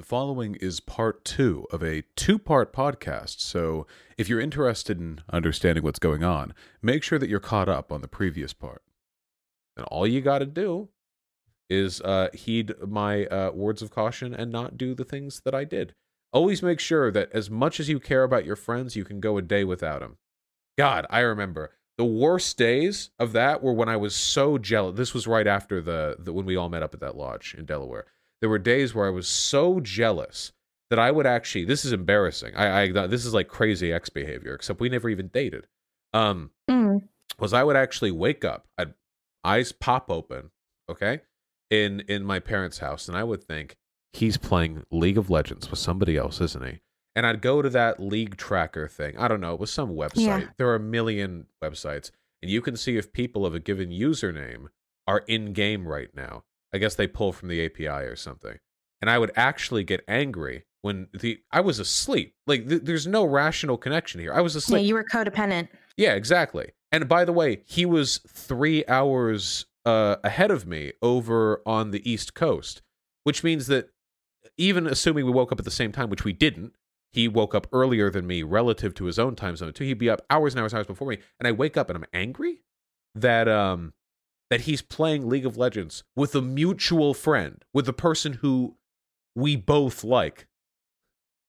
The following is part two of a two part podcast. So, if you're interested in understanding what's going on, make sure that you're caught up on the previous part. And all you got to do is uh, heed my uh, words of caution and not do the things that I did. Always make sure that as much as you care about your friends, you can go a day without them. God, I remember the worst days of that were when I was so jealous. This was right after the, the when we all met up at that lodge in Delaware. There were days where I was so jealous that I would actually. This is embarrassing. I, I this is like crazy ex behavior. Except we never even dated. Um, Mm. was I would actually wake up, I'd eyes pop open, okay, in in my parents' house, and I would think he's playing League of Legends with somebody else, isn't he? And I'd go to that league tracker thing. I don't know, it was some website. Yeah. There are a million websites, and you can see if people of a given username are in game right now. I guess they pull from the API or something. And I would actually get angry when the I was asleep. Like th- there's no rational connection here. I was Yeah, asleep. you were codependent. Yeah, exactly. And by the way, he was three hours uh, ahead of me over on the East Coast, which means that even assuming we woke up at the same time, which we didn't, he woke up earlier than me relative to his own time zone too. He'd be up hours and hours and hours before me, and I wake up and I'm angry that um that he's playing League of Legends with a mutual friend, with a person who we both like.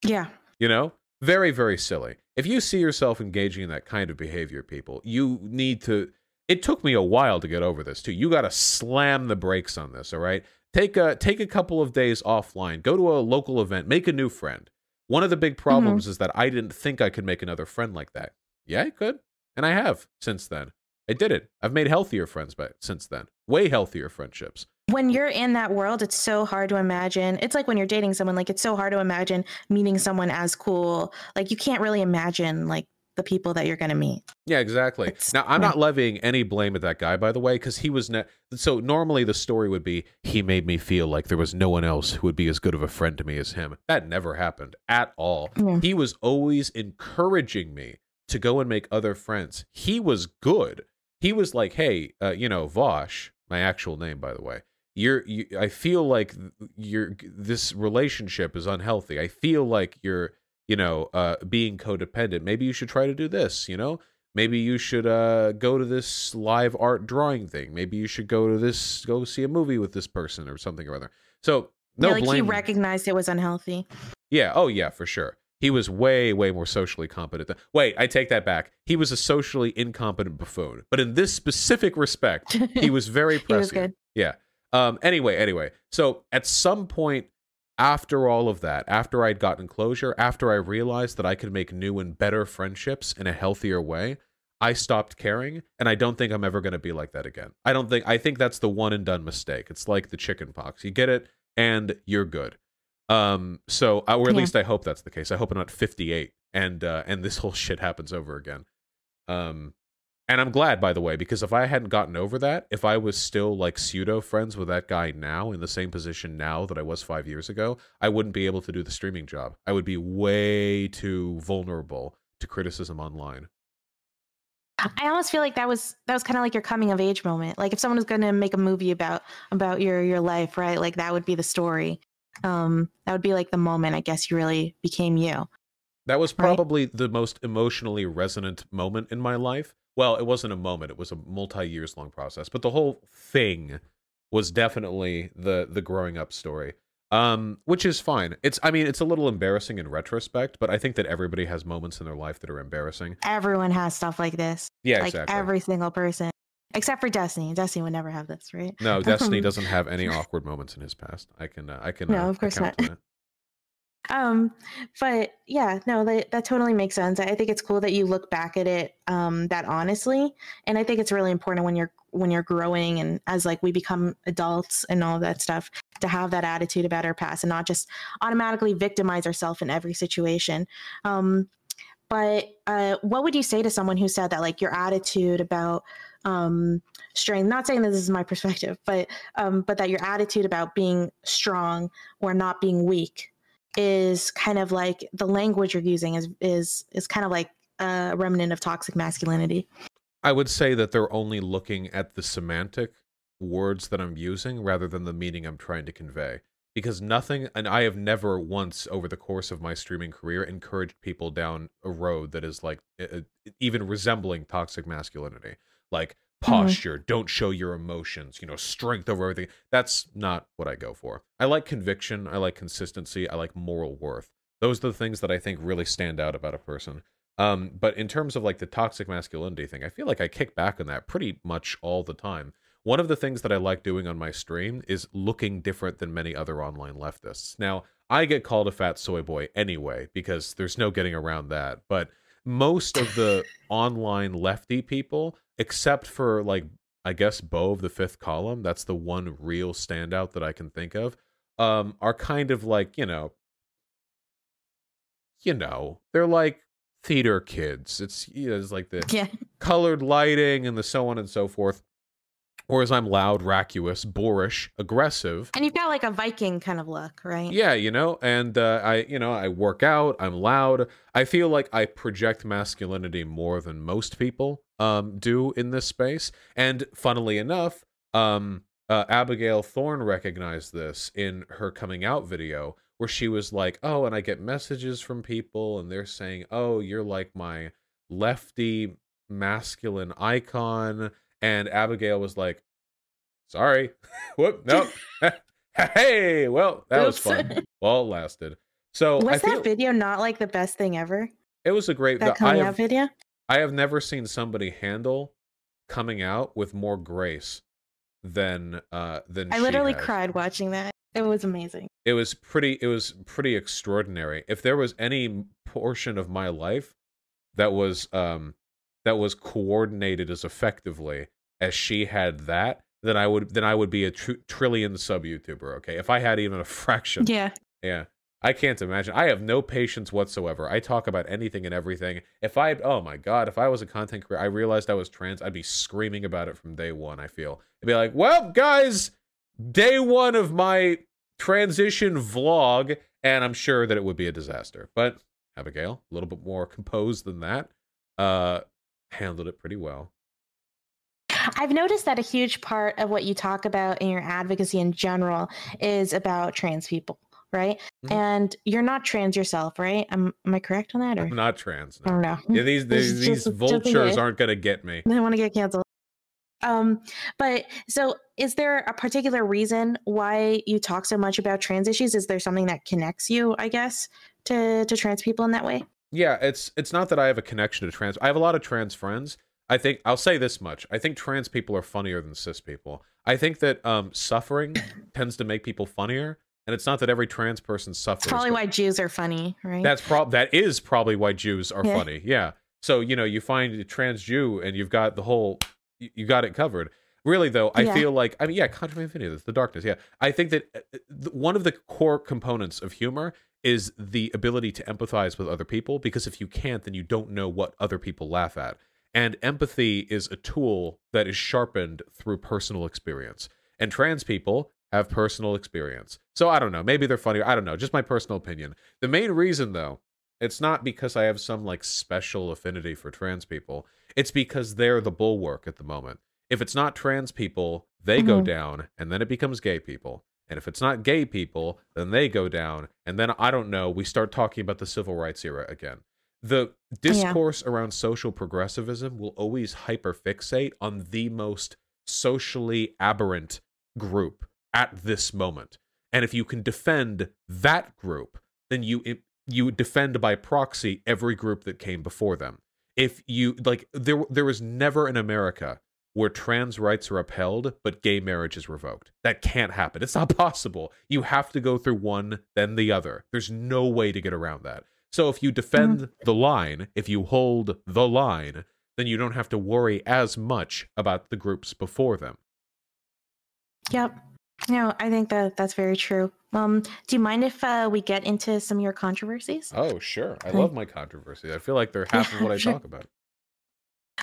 Yeah. You know, very, very silly. If you see yourself engaging in that kind of behavior, people, you need to. It took me a while to get over this too. You got to slam the brakes on this. All right, take a take a couple of days offline. Go to a local event. Make a new friend. One of the big mm-hmm. problems is that I didn't think I could make another friend like that. Yeah, I could, and I have since then. I did it. I've made healthier friends by since then. Way healthier friendships. When you're in that world, it's so hard to imagine. It's like when you're dating someone, like it's so hard to imagine meeting someone as cool. Like you can't really imagine like the people that you're going to meet. Yeah, exactly. It's- now, I'm yeah. not levying any blame at that guy, by the way, because he was ne- so normally the story would be he made me feel like there was no one else who would be as good of a friend to me as him. That never happened at all. Yeah. He was always encouraging me to go and make other friends. He was good. He was like, "Hey, uh, you know, Vosh, my actual name, by the way. You're, you, I feel like you're this relationship is unhealthy. I feel like you're." you know, uh, being codependent. Maybe you should try to do this, you know? Maybe you should uh, go to this live art drawing thing. Maybe you should go to this, go see a movie with this person or something or other. So, no yeah, like blame. he recognized it was unhealthy. yeah, oh, yeah, for sure. He was way, way more socially competent. Than- Wait, I take that back. He was a socially incompetent buffoon. But in this specific respect, he was very He was good. Yeah. Um. Anyway, anyway. So at some point after all of that, after I'd gotten closure, after I realized that I could make new and better friendships in a healthier way, I stopped caring, and I don't think I'm ever going to be like that again. I don't think. I think that's the one and done mistake. It's like the chicken pox. You get it, and you're good. Um. So, or at Yeah. least I hope that's the case. I hope I'm not 58, and uh, and this whole shit happens over again. Um. And I'm glad, by the way, because if I hadn't gotten over that, if I was still like pseudo friends with that guy now in the same position now that I was five years ago, I wouldn't be able to do the streaming job. I would be way too vulnerable to criticism online. I almost feel like that was that was kind of like your coming of age moment. Like if someone was going to make a movie about about your your life, right? Like that would be the story. Um, that would be like the moment. I guess you really became you. That was Right. probably the most emotionally resonant moment in my life. Well, it wasn't a moment; it was a multi years long process. But the whole thing was definitely the the growing up story, um, which is fine. It's I mean, it's a little embarrassing in retrospect, but I think that everybody has moments in their life that are embarrassing. Everyone has stuff like this. Yeah, like exactly. every single person, except for Destiny. Destiny would never have this, right? No, Destiny Um, doesn't have any awkward moments in his past. I can, uh, I can. No, uh, of course not. Um, but yeah, no, that that totally makes sense. I think it's cool that you look back at it um that honestly, and I think it's really important when you're when you're growing and as like we become adults and all that stuff to have that attitude about our past and not just automatically victimize ourselves in every situation. Um, but uh, what would you say to someone who said that like your attitude about um strength not saying that this is my perspective but um but that your attitude about being strong or not being weak is kind of like the language you're using is is is kind of like a remnant of toxic masculinity. I would say that they're only looking at the semantic words that I'm using rather than the meaning I'm trying to convey. because nothing and I have never once over the course of my streaming career encouraged people down a road that is like even resembling toxic masculinity. Like Mm-hmm. posture, don't show your emotions, you know, strength over everything. That's not what I go for. I like conviction, I like consistency, I like moral worth. Those are the things that I think really stand out about a person. Um, but in terms of like the toxic masculinity thing, I feel like I kick back on that pretty much all the time. One of the things that I like doing on my stream is looking different than many other online leftists. Now, I get called a fat soy boy anyway because there's no getting around that. But most of the online lefty people, except for like I guess Beau of the fifth column, that's the one real standout that I can think of, um, are kind of like, you know, you know, they're like theater kids. It's you know, it's like the Yeah. colored lighting and the so on and so forth. Whereas I'm loud, racuous, boorish, aggressive. And you've got like a Viking kind of look, right? Yeah, you know, and uh, I, you know, I work out. I'm loud. I feel like I project masculinity more than most people um, do in this space. And funnily enough, um, uh, Abigail Thorne recognized this in her coming out video, where she was like, "Oh, and I get messages from people, and they're saying, oh, you're like my lefty masculine icon." And Abigail was like, "Sorry, whoop, nope." hey, well, that was fun. Well, it lasted. So I Was feel that video not like the best thing ever? it was a great. That coming have, out video? I have never seen somebody handle coming out with more grace than uh than I literally has. cried watching that. It was amazing. It was pretty. It was pretty extraordinary. If there was any portion of my life that was um that was coordinated as effectively as she had that, then I would then I would be a tr- trillion sub YouTuber. Okay, if I had even a fraction. Yeah. Yeah. I can't imagine. I have no patience whatsoever. I talk about anything and everything. If I, oh my God, if I was a content creator, I realized I was trans, I'd be screaming about it from day one, I feel. I'd be like, well, guys, day one of my transition vlog, and I'm sure that it would be a disaster. But Abigail, a little bit more composed than that, uh, handled it pretty well. I've noticed that a huge part of what you talk about in your advocacy in general is about trans people, right? Mhm. And you're not trans yourself, right? Am, am I correct on that? Or I'm not trans. I No. don't know. Yeah, these these, these just- vultures aren't gonna get me. I want to get canceled. Um, but so is there a particular reason why you talk so much about trans issues? Is there something that connects you, I guess, to to trans people in that way? Yeah, it's it's not that I have a connection to trans. I have a lot of trans friends. I think I'll say this much. I think trans people are funnier than cis people. I think that um suffering tends to make people funnier, and it's not that every trans person suffers. It's probably why Jews are funny, right? That's prob that is probably why Jews are Yeah. funny. Yeah. So you know you find a trans Jew and you've got the whole you, got it covered. Really though, I Yeah. feel like I mean yeah, Contra Infinity, the darkness. Yeah, I think that uh, one of the core components of humor is the ability to empathize with other people because if you can't then you don't know what other people laugh at. And empathy is a tool that is sharpened through personal experience. And trans people have personal experience. So i don't know. Maybe they're funnier. I don't know. Just my personal opinion. The main reason though it's not because i have some like special affinity for trans people. It's because they're the bulwark at the moment. If it's not trans people they go Mhm. down and then it becomes gay people and if it's not gay people, then they go down. And then I don't know, we start talking about the civil rights era again. The discourse around social progressivism will always hyperfixate on the most socially aberrant group at this moment. And if you can defend that group, then you you defend by proxy every group that came before them. If you like there there was never in America where trans rights are upheld but gay marriage is revoked. That can't happen. It's not possible. You have to go through one, then the other. There's no way to get around that. So if you defend the line, if you hold the line, then you don't have to worry as much about the groups before them. Yep. No, I think that that's very true. Um, do you mind if uh, we get into some of your controversies? Oh, sure. I love my controversy. I feel like they're half of what I talk about.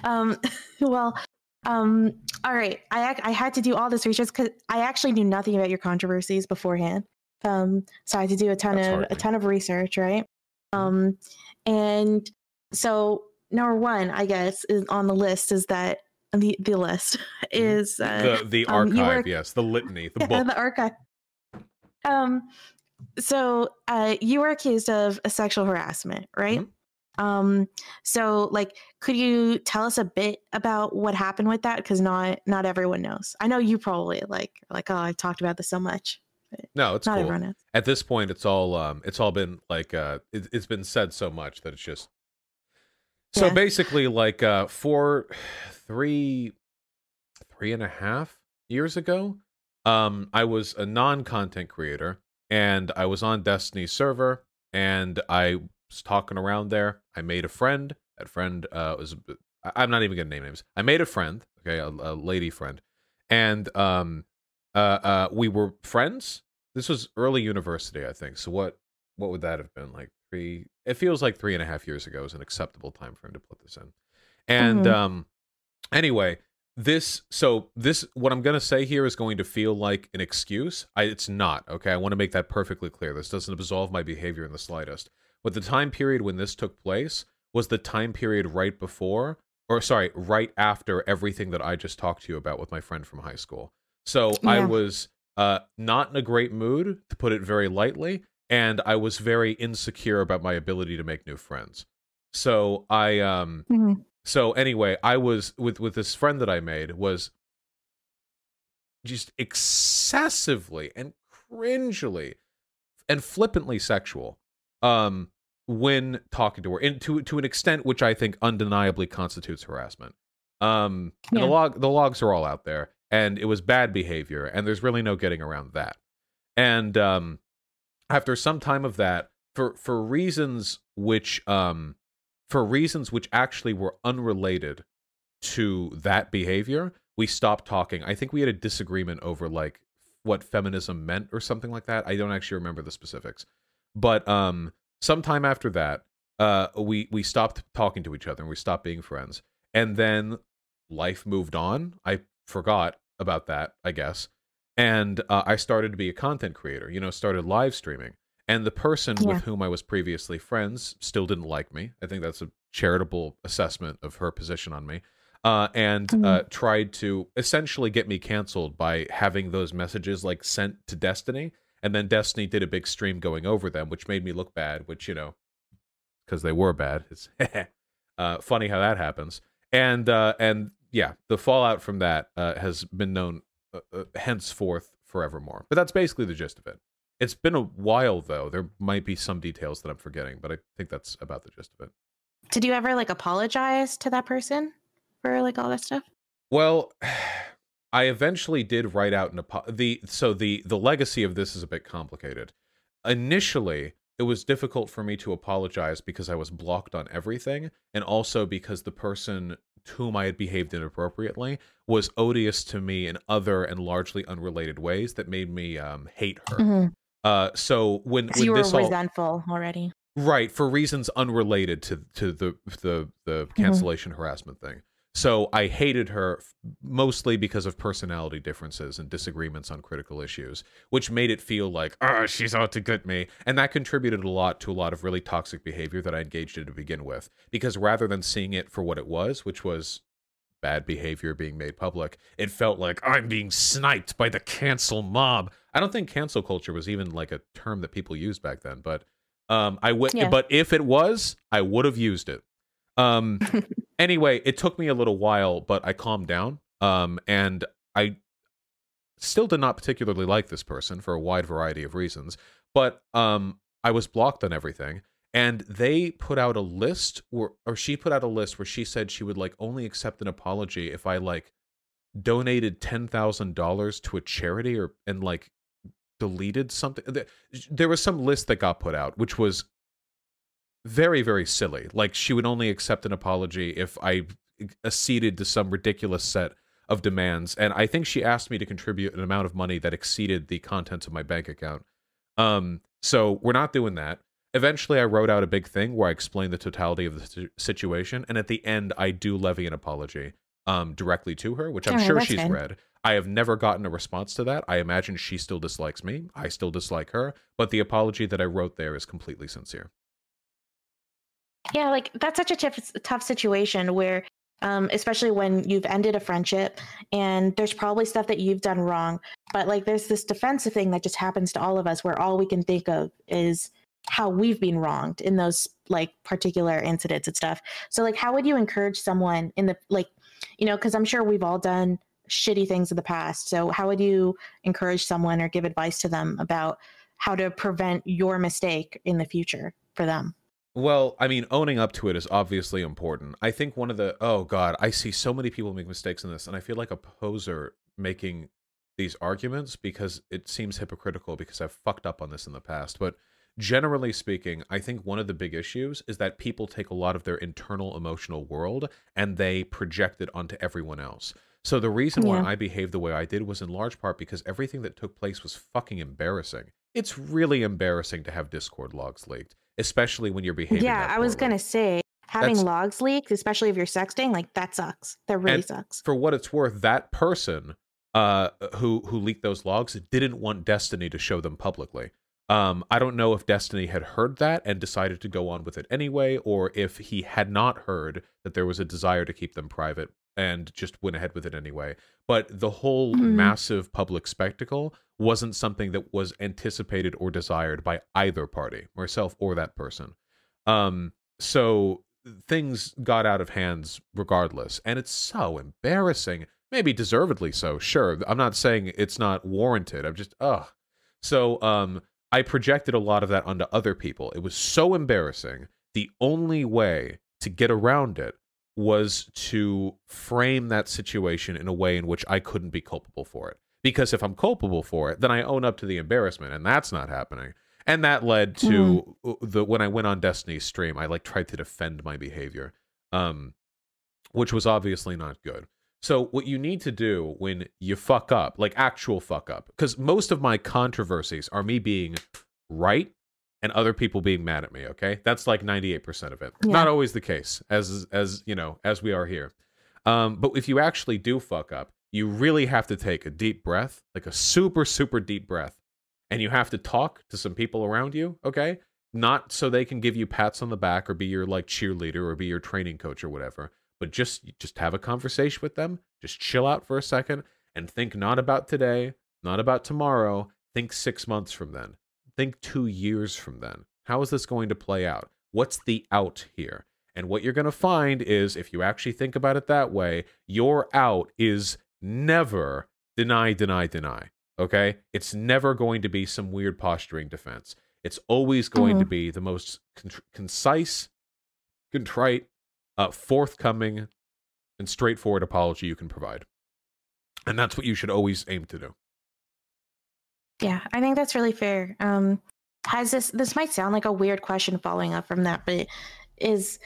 Um, well, um, all right. I I had to do all this research because I actually knew nothing about your controversies beforehand. Um, so I had to do a ton That's of a ton of research, right? Um, and so number one, I guess, is on the list is that the the list is uh, the the um, archive, were- yes, the litany, the book. the archive. Um, so uh, you were accused of a sexual harassment, right? Mm-hmm. Um, so like, could you tell us a bit about what happened with that? Because not not everyone knows. I know you probably like like oh I've talked about this so much. No, it's not cool. everyone knows. At this point, it's all um, it's all been like uh, it, has been said so much that it's just. So yeah. basically, like uh, for three, three and a half years ago, um, I was a non-content creator and I was on Destiny's server and I was talking around there. I made a friend. That friend uh, was I'm not even gonna name names. I made a friend, okay, a, a lady friend, and um, uh, uh, we were friends. This was early university, I think. So what what would that have been like? Three. It feels like three and a half years ago is an acceptable time frame to put this in. And mm-hmm. um, anyway, this so this what i'm going to say here is going to feel like an excuse I, it's not okay i want to make that perfectly clear this doesn't absolve my behavior in the slightest but the time period when this took place was the time period right before or sorry right after everything that i just talked to you about with my friend from high school so yeah. i was uh not in a great mood to put it very lightly and i was very insecure about my ability to make new friends so i um mm-hmm. So anyway, I was with with this friend that I made was just excessively and cringely and flippantly sexual um when talking to her and to to an extent which I think undeniably constitutes harassment. Um yeah. the log the logs are all out there and it was bad behavior and there's really no getting around that. And um after some time of that for for reasons which um for reasons which actually were unrelated to that behavior, we stopped talking. I think we had a disagreement over like what feminism meant or something like that. I don't actually remember the specifics. But um sometime after that, uh we we stopped talking to each other and we stopped being friends. And then life moved on. I forgot about that, I guess. And uh, I started to be a content creator, you know, started live streaming. And the person yeah. with whom I was previously friends still didn't like me. I think that's a charitable assessment of her position on me. Uh, and mm-hmm. uh, tried to essentially get me canceled by having those messages like sent to Destiny. And then Destiny did a big stream going over them, which made me look bad, which, you know, because they were bad. It's uh, funny how that happens. And, uh, and yeah, the fallout from that uh, has been known uh, henceforth forevermore. But that's basically the gist of it. It's been a while though. There might be some details that I'm forgetting, but I think that's about the gist of it. Did you ever like apologize to that person for like all that stuff? Well, I eventually did write out an apo- the so the the legacy of this is a bit complicated. Initially, it was difficult for me to apologize because I was blocked on everything and also because the person to whom I had behaved inappropriately was odious to me in other and largely unrelated ways that made me um, hate her. Mm-hmm. Uh, so when, when you were resentful all, already, right? For reasons unrelated to to the the the mm-hmm. cancellation mm-hmm. harassment thing. So I hated her mostly because of personality differences and disagreements on critical issues, which made it feel like, oh, she's out to get me. And that contributed a lot to a lot of really toxic behavior that I engaged in to begin with. Because rather than seeing it for what it was, which was bad behavior being made public, it felt like I'm being sniped by the cancel mob. I don't think cancel culture was even like a term that people used back then, but um, I would. Yeah. But if it was, I would have used it. Um, anyway, it took me a little while, but I calmed down. Um, and I still did not particularly like this person for a wide variety of reasons. But um, I was blocked on everything and they put out a list or or she put out a list where she said she would like only accept an apology if I like donated $10,000 to a charity or and like deleted something there was some list that got put out which was very very silly like she would only accept an apology if I acceded to some ridiculous set of demands and I think she asked me to contribute an amount of money that exceeded the contents of my bank account um so we're not doing that Eventually, I wrote out a big thing where I explained the totality of the situation, and at the end, I do levy an apology um, directly to her, which I'm sure she's read. I have never gotten a response to that. I imagine she still dislikes me. I still dislike her, but the apology that I wrote there is completely sincere. Yeah, like that's such a tough, tough situation where um, especially when you've ended a friendship and there's probably stuff that you've done wrong. But like there's this defensive thing that just happens to all of us where all we can think of is how we've been wronged in those like particular incidents and stuff. So like how would you encourage someone in the like you know cuz I'm sure we've all done shitty things in the past. So how would you encourage someone or give advice to them about how to prevent your mistake in the future for them? Well, I mean, owning up to it is obviously important. I think one of the oh god, I see so many people make mistakes in this, and I feel like a poser making these arguments because it seems hypocritical because I've fucked up on this in the past. But generally speaking, I think one of the big issues is that people take a lot of their internal emotional world and they project it onto everyone else. So the reason why I behaved the way I did was in large part because everything that took place was fucking embarrassing. It's really embarrassing to have Discord logs leaked especially when you're behaving. Yeah, I was gonna say having That's, logs leaked, especially if you're sexting, like that sucks. That really sucks. For what it's worth, that person uh, who who leaked those logs didn't want Destiny to show them publicly. Um, I don't know if Destiny had heard that and decided to go on with it anyway, or if he had not heard that there was a desire to keep them private and just went ahead with it anyway. But the whole mm. massive public spectacle wasn't something that was anticipated or desired by either party, myself or that person. Um, so things got out of hands regardless, and it's so embarrassing. Maybe deservedly so. Sure, I'm not saying it's not warranted. I'm just ugh. So um, I projected a lot of that onto other people. It was so embarrassing. The only way to get around it was to frame that situation in a way in which I couldn't be culpable for it. Because if I'm culpable for it, then I own up to the embarrassment, and that's not happening. And that led to mm. the when I went on Destiny's stream, I like tried to defend my behavior, um, which was obviously not good. So what you need to do when you fuck up, like actual fuck up, because most of my controversies are me being right and other people being mad at me okay? That's like 98% of it. Yeah. not always the case as as you know as we are here. Um but if you actually do fuck up you really have to take a deep breath like a super super deep breath and you have to talk to some people around you okay? Not so they can give you pats on the back or be your like cheerleader or be your training coach or whatever but just just have a conversation with them just chill out for a second and think not about today not about tomorrow think 6 months from then Think two years from then. How is this going to play out? What's the out here? And what you're going to find is, if you actually think about it that way, your out is never deny, deny, deny. Okay? It's never going to be some weird posturing defense. It's always going mm-hmm. to be the most con- concise, contrite, uh, forthcoming, and straightforward apology you can provide. And that's what you should always aim to do. Yeah, I think that's really fair. Um, has this this might sound like a weird question following up from that, but is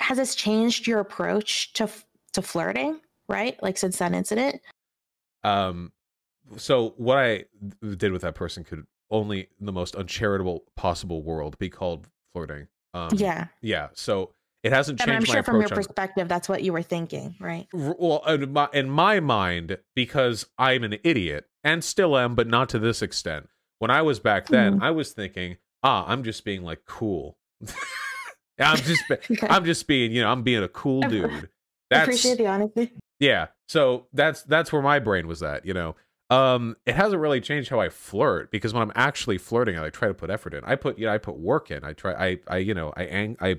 has this changed your approach to to flirting? Right, like since that incident. Um, so what I did with that person could only in the most uncharitable possible world be called flirting. Um, yeah, yeah. So it hasn't changed. And I'm sure from your perspective, that's what you were thinking, right? Well, in my, in my mind, because I'm an idiot and still am, but not to this extent. When I was back then, mm. I was thinking, ah, I'm just being like cool. I'm just, okay. I'm just being, you know, I'm being a cool dude. That's, appreciate the honesty. Yeah, so that's that's where my brain was at. You know, um, it hasn't really changed how I flirt because when I'm actually flirting, I try to put effort in. I put, you know, I put work in. I try, I, I, you know, I, ang- I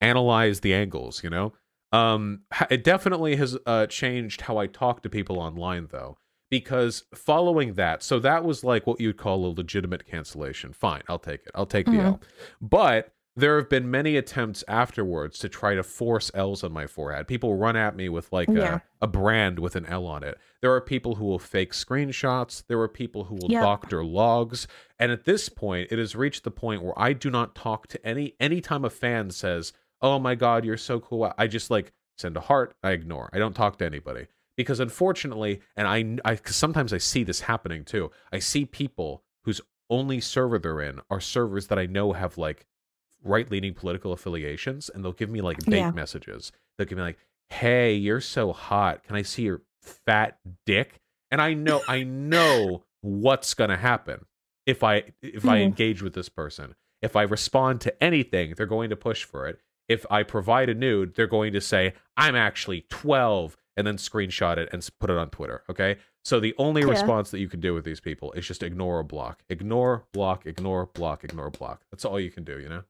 analyze the angles, you know? Um, it definitely has uh, changed how I talk to people online, though, because following that, so that was like what you'd call a legitimate cancellation. Fine, I'll take it. I'll take mm-hmm. the L. But there have been many attempts afterwards to try to force L's on my forehead. People run at me with like yeah. a, a, brand with an L on it. There are people who will fake screenshots. There are people who will yep. doctor logs. And at this point, it has reached the point where I do not talk to any anytime a fan says, oh my god you're so cool. I just like send a heart i ignore. I don't talk to anybody. Because unfortunately and i, I cause sometimes i see this happening too i see people whose only server they're in are servers that i know have like right-leaning political affiliations and they'll give me like bait yeah. messages. They'll give me like hey you're so hot. Can i see your fat dick? And i know i know what's gonna happen if i if mm-hmm. i engage with this person. If i respond to anything they're going to push for it if I provide a nude, they're going to say, I'm actually 12 and then screenshot it and put it on Twitter. Okay. So the only Yeah. response that you can do with these people is just ignore or block. Ignore, block, ignore, block, ignore, block. That's all you can do, you know?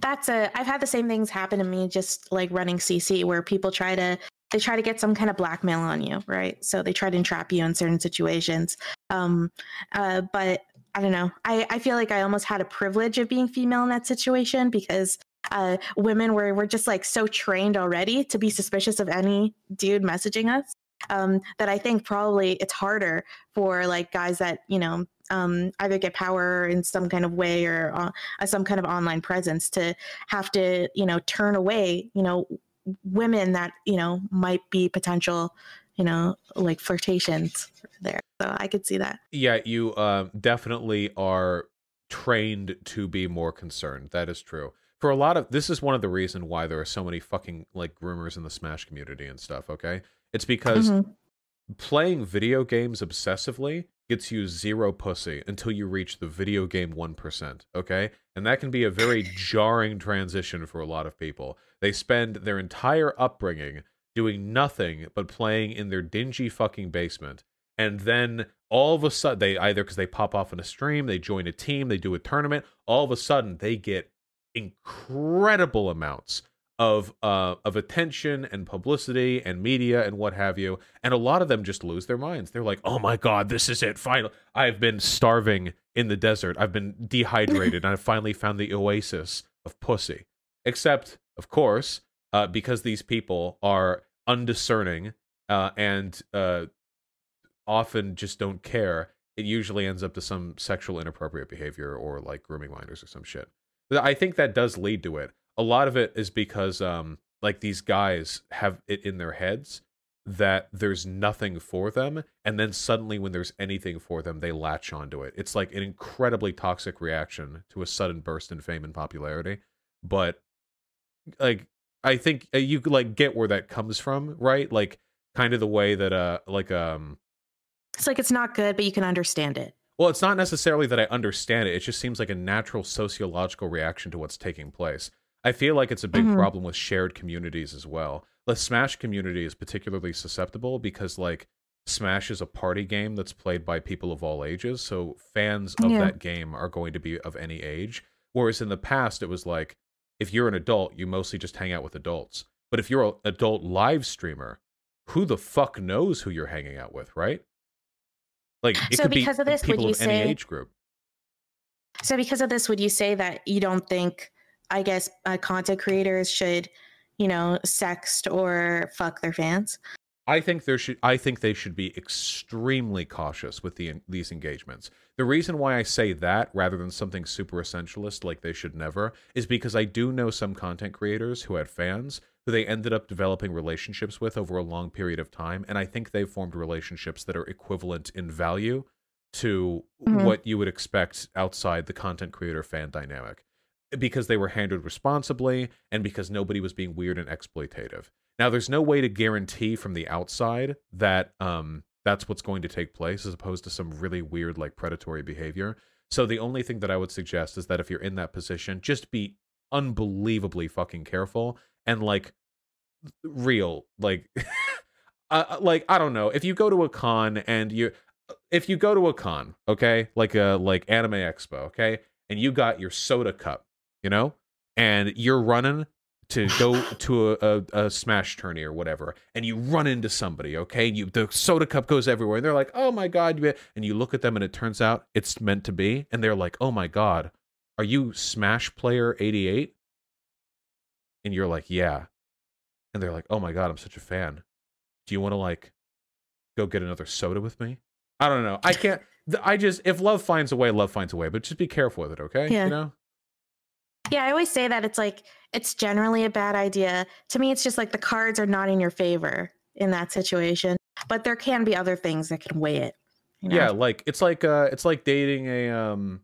That's a. I've had the same things happen to me just like running CC, where people try to they try to get some kind of blackmail on you, right? So they try to entrap you in certain situations. Um, uh, but I don't know. I I feel like I almost had a privilege of being female in that situation because uh, women were were just like so trained already to be suspicious of any dude messaging us. Um, that I think probably it's harder for like guys that you know um, either get power in some kind of way or uh, uh, some kind of online presence to have to you know turn away you know women that you know might be potential you know like flirtations there so i could see that Yeah, you um, definitely are trained to be more concerned. That is true. For a lot of this is one of the reason why there are so many fucking like groomers in the Smash community and stuff. Okay, it's because Mhm. playing video games obsessively gets you zero pussy until you reach the video game 1%, okay? And that can be a very jarring transition for a lot of people. They spend their entire upbringing doing nothing but playing in their dingy fucking basement. And then all of a sudden, they either because they pop off in a stream, they join a team, they do a tournament, all of a sudden they get incredible amounts of uh of attention and publicity and media and what have you and a lot of them just lose their minds. They're like oh my god this is it final i've been starving in the desert. I've been dehydrated. And i finally found the oasis of pussy. Except of course uh because these people are undiscerning uh and uh often just don't care it usually ends up to some sexual inappropriate behavior or like grooming minders or some shit I think that does lead to it. A lot of it is because um like these guys have it in their heads that there's nothing for them and then suddenly when there's anything for them they latch onto it. It's like an incredibly toxic reaction to a sudden burst in fame and popularity. But like I think uh, you like get where that comes from, right? Like kind of the way that uh like um it's like it's not good but you can understand it well, it's not necessarily that I understand it. It just seems like a natural sociological reaction to what's taking place. I feel like it's a big Mhm. problem with shared communities as well. The Smash community is particularly susceptible because, like, Smash is a party game that's played by people of all ages. So fans of Yeah. that game are going to be of any age. Whereas in the past, it was like, if you're an adult, you mostly just hang out with adults. But if you're an adult live streamer, who the fuck knows who you're hanging out with, right? Like it So could be because of this, would you of any say- age group. so because of this would you say that you don't think i guess uh, content creators should you know sext or fuck their fans I think there should I think they should be extremely cautious with the these engagements. The reason why I say that rather than something super essentialist like they should never is because I do know some content creators who had fans who they ended up developing relationships with over a long period of time and I think they formed relationships that are equivalent in value to Mhm. what you would expect outside the content creator fan dynamic because they were handled responsibly and because nobody was being weird and exploitative. Now, there's no way to guarantee from the outside that um, that's what's going to take place, as opposed to some really weird, like predatory behavior. So the only thing that I would suggest is that if you're in that position, just be unbelievably fucking careful and like real, like, uh, like I don't know, if you go to a con and you, if you go to a con, okay, like a like Anime Expo, okay, and you got your soda cup, you know, and you're running to go to a, a, a smash tourney or whatever and you run into somebody okay you the soda cup goes everywhere and they're like oh my god and you look at them and it turns out it's meant to be and they're like oh my god are you smash player 88 and you're like yeah. And they're like oh my god i'm such a fan. Do you want to like go get another soda with me? I don't know. I can't i just if love finds a way love finds a way but just be careful with it okay? Yeah. you know? Yeah i always say that it's like it's generally a bad idea. To me it's just like the cards are not in your favor in that situation but there can be other things that can weigh it you know? Yeah, like it's like uh it's like dating a um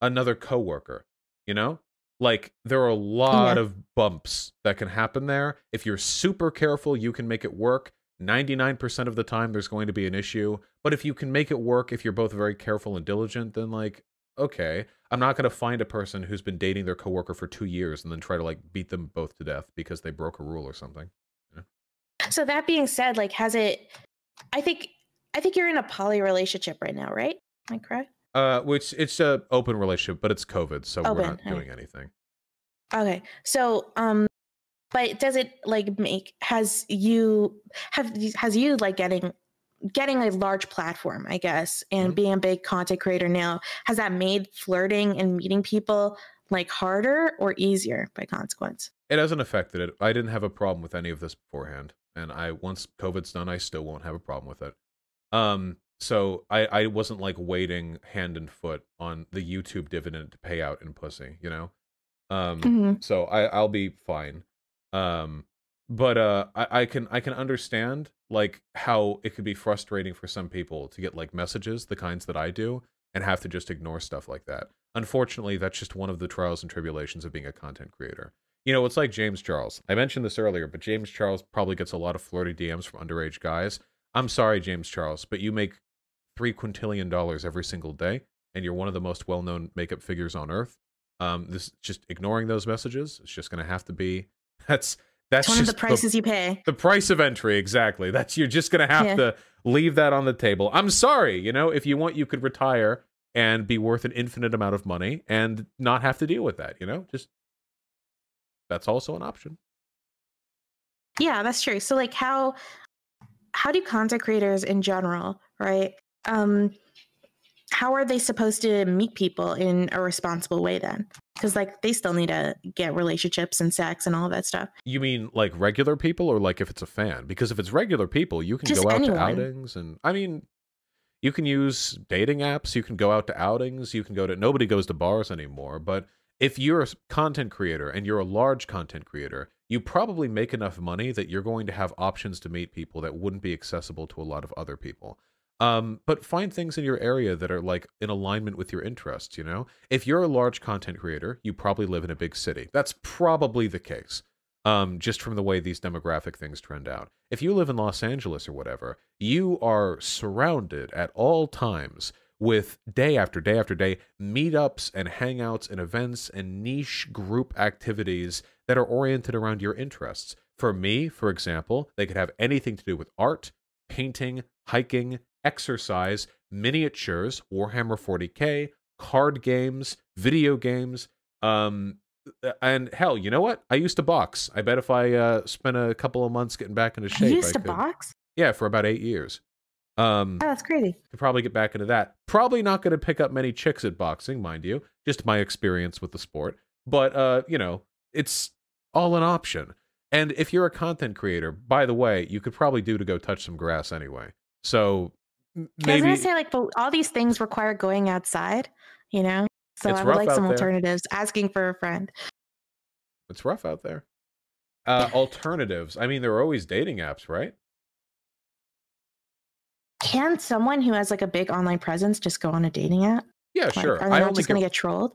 another coworker, you know? Like there are a lot Yeah. of bumps that can happen there. If you're super careful, you can make it work. 99% of the time there's going to be an issue, but if you can make it work if you're both very careful and diligent, then like okay, I'm not going to find a person who's been dating their coworker for two years and then try to like beat them both to death because they broke a rule or something. So that being said, like, has it? I think I think you're in a poly relationship right now, right? Am I correct? Uh, which it's a open relationship, but it's COVID, so we're Open, not okay. doing anything. Okay. So, um, but does it like make has you have has you like getting getting a large platform, I guess, and Mhm. being a big content creator now has that made flirting and meeting people like harder or easier by consequence? It hasn't affected it. I didn't have a problem with any of this beforehand, and I once COVID's done, I still won't have a problem with it. Um, so I I wasn't like waiting hand and foot on the YouTube dividend to pay out in pussy, you know. Um, Mhm. so I I'll be fine. Um, but uh, I I can I can understand like how it could be frustrating for some people to get like messages the kinds that I do and have to just ignore stuff like that. Unfortunately, that's just one of the trials and tribulations of being a content creator. You know, it's like James Charles. I mentioned this earlier, but James Charles probably gets a lot of flirty DMs from underage guys. I'm sorry, James Charles, but you make three quintillion dollars every single day, and you're one of the most well-known makeup figures on earth. Um, this just ignoring those messages. It's just going to have to be. That's that's It's one of the prices you pay. the price of entry exactly that's you're just gonna have Yeah. to leave that on the table i'm sorry you know if you want you could retire and be worth an infinite amount of money and not have to deal with that you know just that's also an option Yeah, that's true. So like how how do content creators in general, right? Um how are they supposed to meet people in a responsible way then? Cuz like they still need to get relationships and sex and all that stuff. you mean like regular people or like if it's a fan because if it's regular people you can Just go out anyone. to outings and i mean you can use dating apps you can go out to outings you can go to nobody goes to bars anymore but if you're a content creator and you're a large content creator you probably make enough money that you're going to have options to meet people that wouldn't be accessible to a lot of other people. Um but find things in your area that are like in alignment with your interests you know? If you're a large content creator you probably live in a big city. That's probably the case um, just from the way these demographic things trend out. If you live in Los Angeles or whatever, you are surrounded at all times with day after day after day meetups and hangouts and events and niche group activities that are oriented around your interests. For me, for example, they could have anything to do with art, painting, hiking, exercise, miniatures, Warhammer 40k, card games, video games, um, and hell, you know what? I used to box. I bet if I uh, spent a couple of months getting back into shape, you used I to could. box? Yeah, for about eight years. Um, Oh, that's crazy. could probably get back into that. Probably not going to pick up many chicks at boxing, mind you. Just my experience with the sport. But uh, you know, it's all an option. And if you're a content creator, by the way, you could probably do to go touch some grass anyway. So m- I was maybe gonna say like, but all these things require going outside, you know. So I would like some there. alternatives. Asking for a friend. it's rough out there. Uh, alternatives. I mean, there are always dating apps, right? Can someone who has like a big online presence just go on a dating app? Yeah, Like, sure. Are they not just gonna get trolled?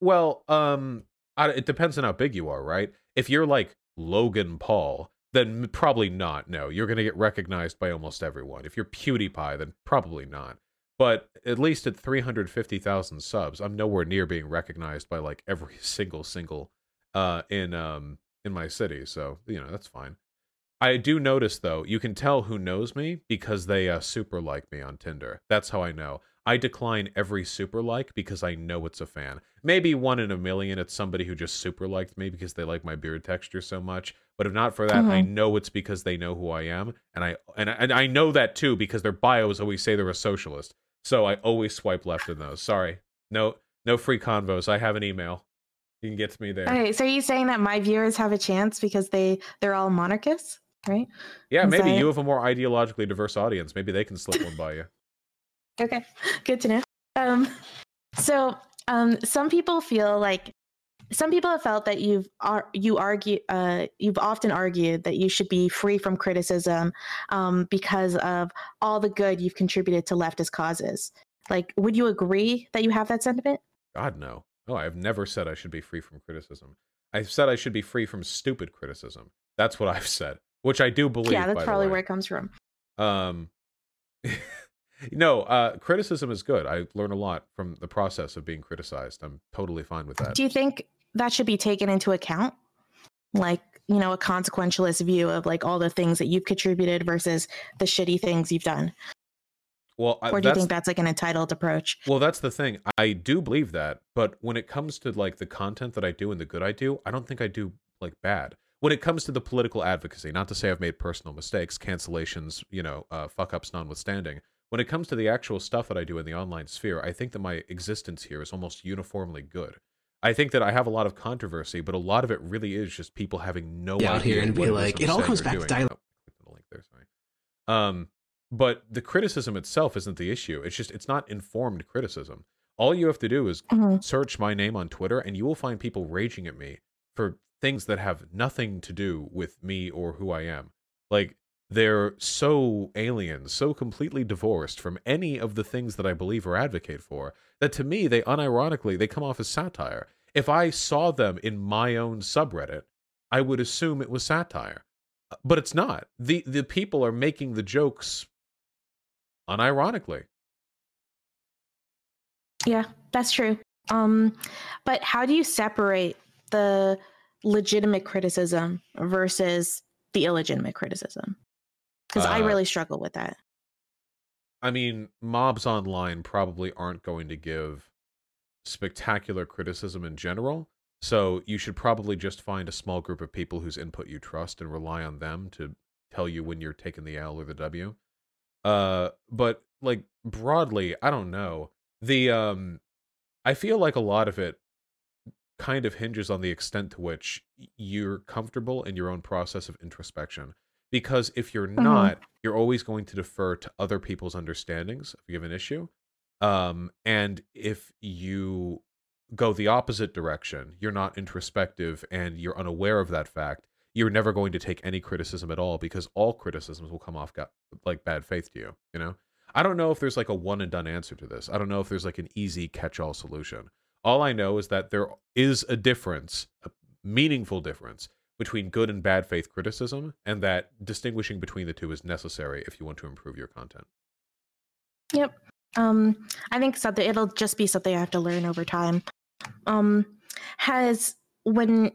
Well, um, I, it depends on how big you are, right? If you're like Logan Paul, then probably not. No, you're going to get recognized by almost everyone. If you're PewDiePie, then probably not. But at least at 350,000 subs, I'm nowhere near being recognized by like every single single uh in um in my city. So, you know, that's fine. I do notice though, you can tell who knows me because they uh, super like me on Tinder. That's how I know. I decline every super like because I know it's a fan. Maybe one in a million, it's somebody who just super liked me because they like my beard texture so much. But if not for that, I know it's because they know who I am, and I and I, and I know that too because their bios always say they're a socialist. So I always swipe left in those. Sorry, no no free convos. I have an email. You can get to me there. Okay, so are you saying that my viewers have a chance because they they're all monarchists, right? Yeah, Is maybe you have a more ideologically diverse audience. Maybe they can slip one by you. Okay, good to know. Um, so um, some people feel like some people have felt that you've ar- you argue uh, you've often argued that you should be free from criticism um, because of all the good you've contributed to leftist causes. Like, would you agree that you have that sentiment? God, no. No, I've never said I should be free from criticism. I've said I should be free from stupid criticism. That's what I've said, which I do believe. yeah, that's probably where it comes from. Um, no, uh, criticism is good. I learn a lot from the process of being criticized. I'm totally fine with that. Do you think that should be taken into account? Like, you know, a consequentialist view of like all the things that you've contributed versus the shitty things you've done. Well, I- Or do you think that's like an entitled approach? Well, that's the thing. I do believe that, but when it comes to like the content that I do and the good I do, I don't think I do like bad. When it comes to the political advocacy, not to say I've made personal mistakes, cancellations, you know, uh, fuck ups notwithstanding. When it comes to the actual stuff that I do in the online sphere, I think that my existence here is almost uniformly good. I think that I have a lot of controversy, but a lot of it really is just people having no Be idea out here and what be is like, I'm it all comes or back to dialogue. Oh, the link there, sorry. Um, but the criticism itself isn't the issue. It's just it's not informed criticism. All you have to do is Mhm. search my name on Twitter and you will find people raging at me for things that have nothing to do with me or who I am. Like they're so alien, so completely divorced from any of the things that I believe or advocate for that to me they unironically they come off as satire. If I saw them in my own subreddit, I would assume it was satire. But it's not. The the people are making the jokes unironically. Yeah, that's true. Um, but how do you separate the legitimate criticism versus the illegitimate criticism? Because I Uh, really struggle with that. I mean, mobs online probably aren't going to give spectacular criticism in general. So you should probably just find a small group of people whose input you trust and rely on them to tell you when you're taking the L or the W. Uh, but like broadly, I don't know. The um, I feel like a lot of it kind of hinges on the extent to which you're comfortable in your own process of introspection. Because if you're Mhm. not, you're always going to defer to other people's understandings of a given issue. Um, and if you go the opposite direction, you're not introspective and you're unaware of that fact, you're never going to take any criticism at all because all criticisms will come off got, like bad faith to you, you know? I don't know if there's like a one and done answer to this. I don't know if there's like an easy catch all solution. All I know is that there is a difference, a meaningful difference between good and bad faith criticism, and that distinguishing between the two is necessary if you want to improve your content. Yep. Um, I think something it'll just be something I have to learn over time. Um, has when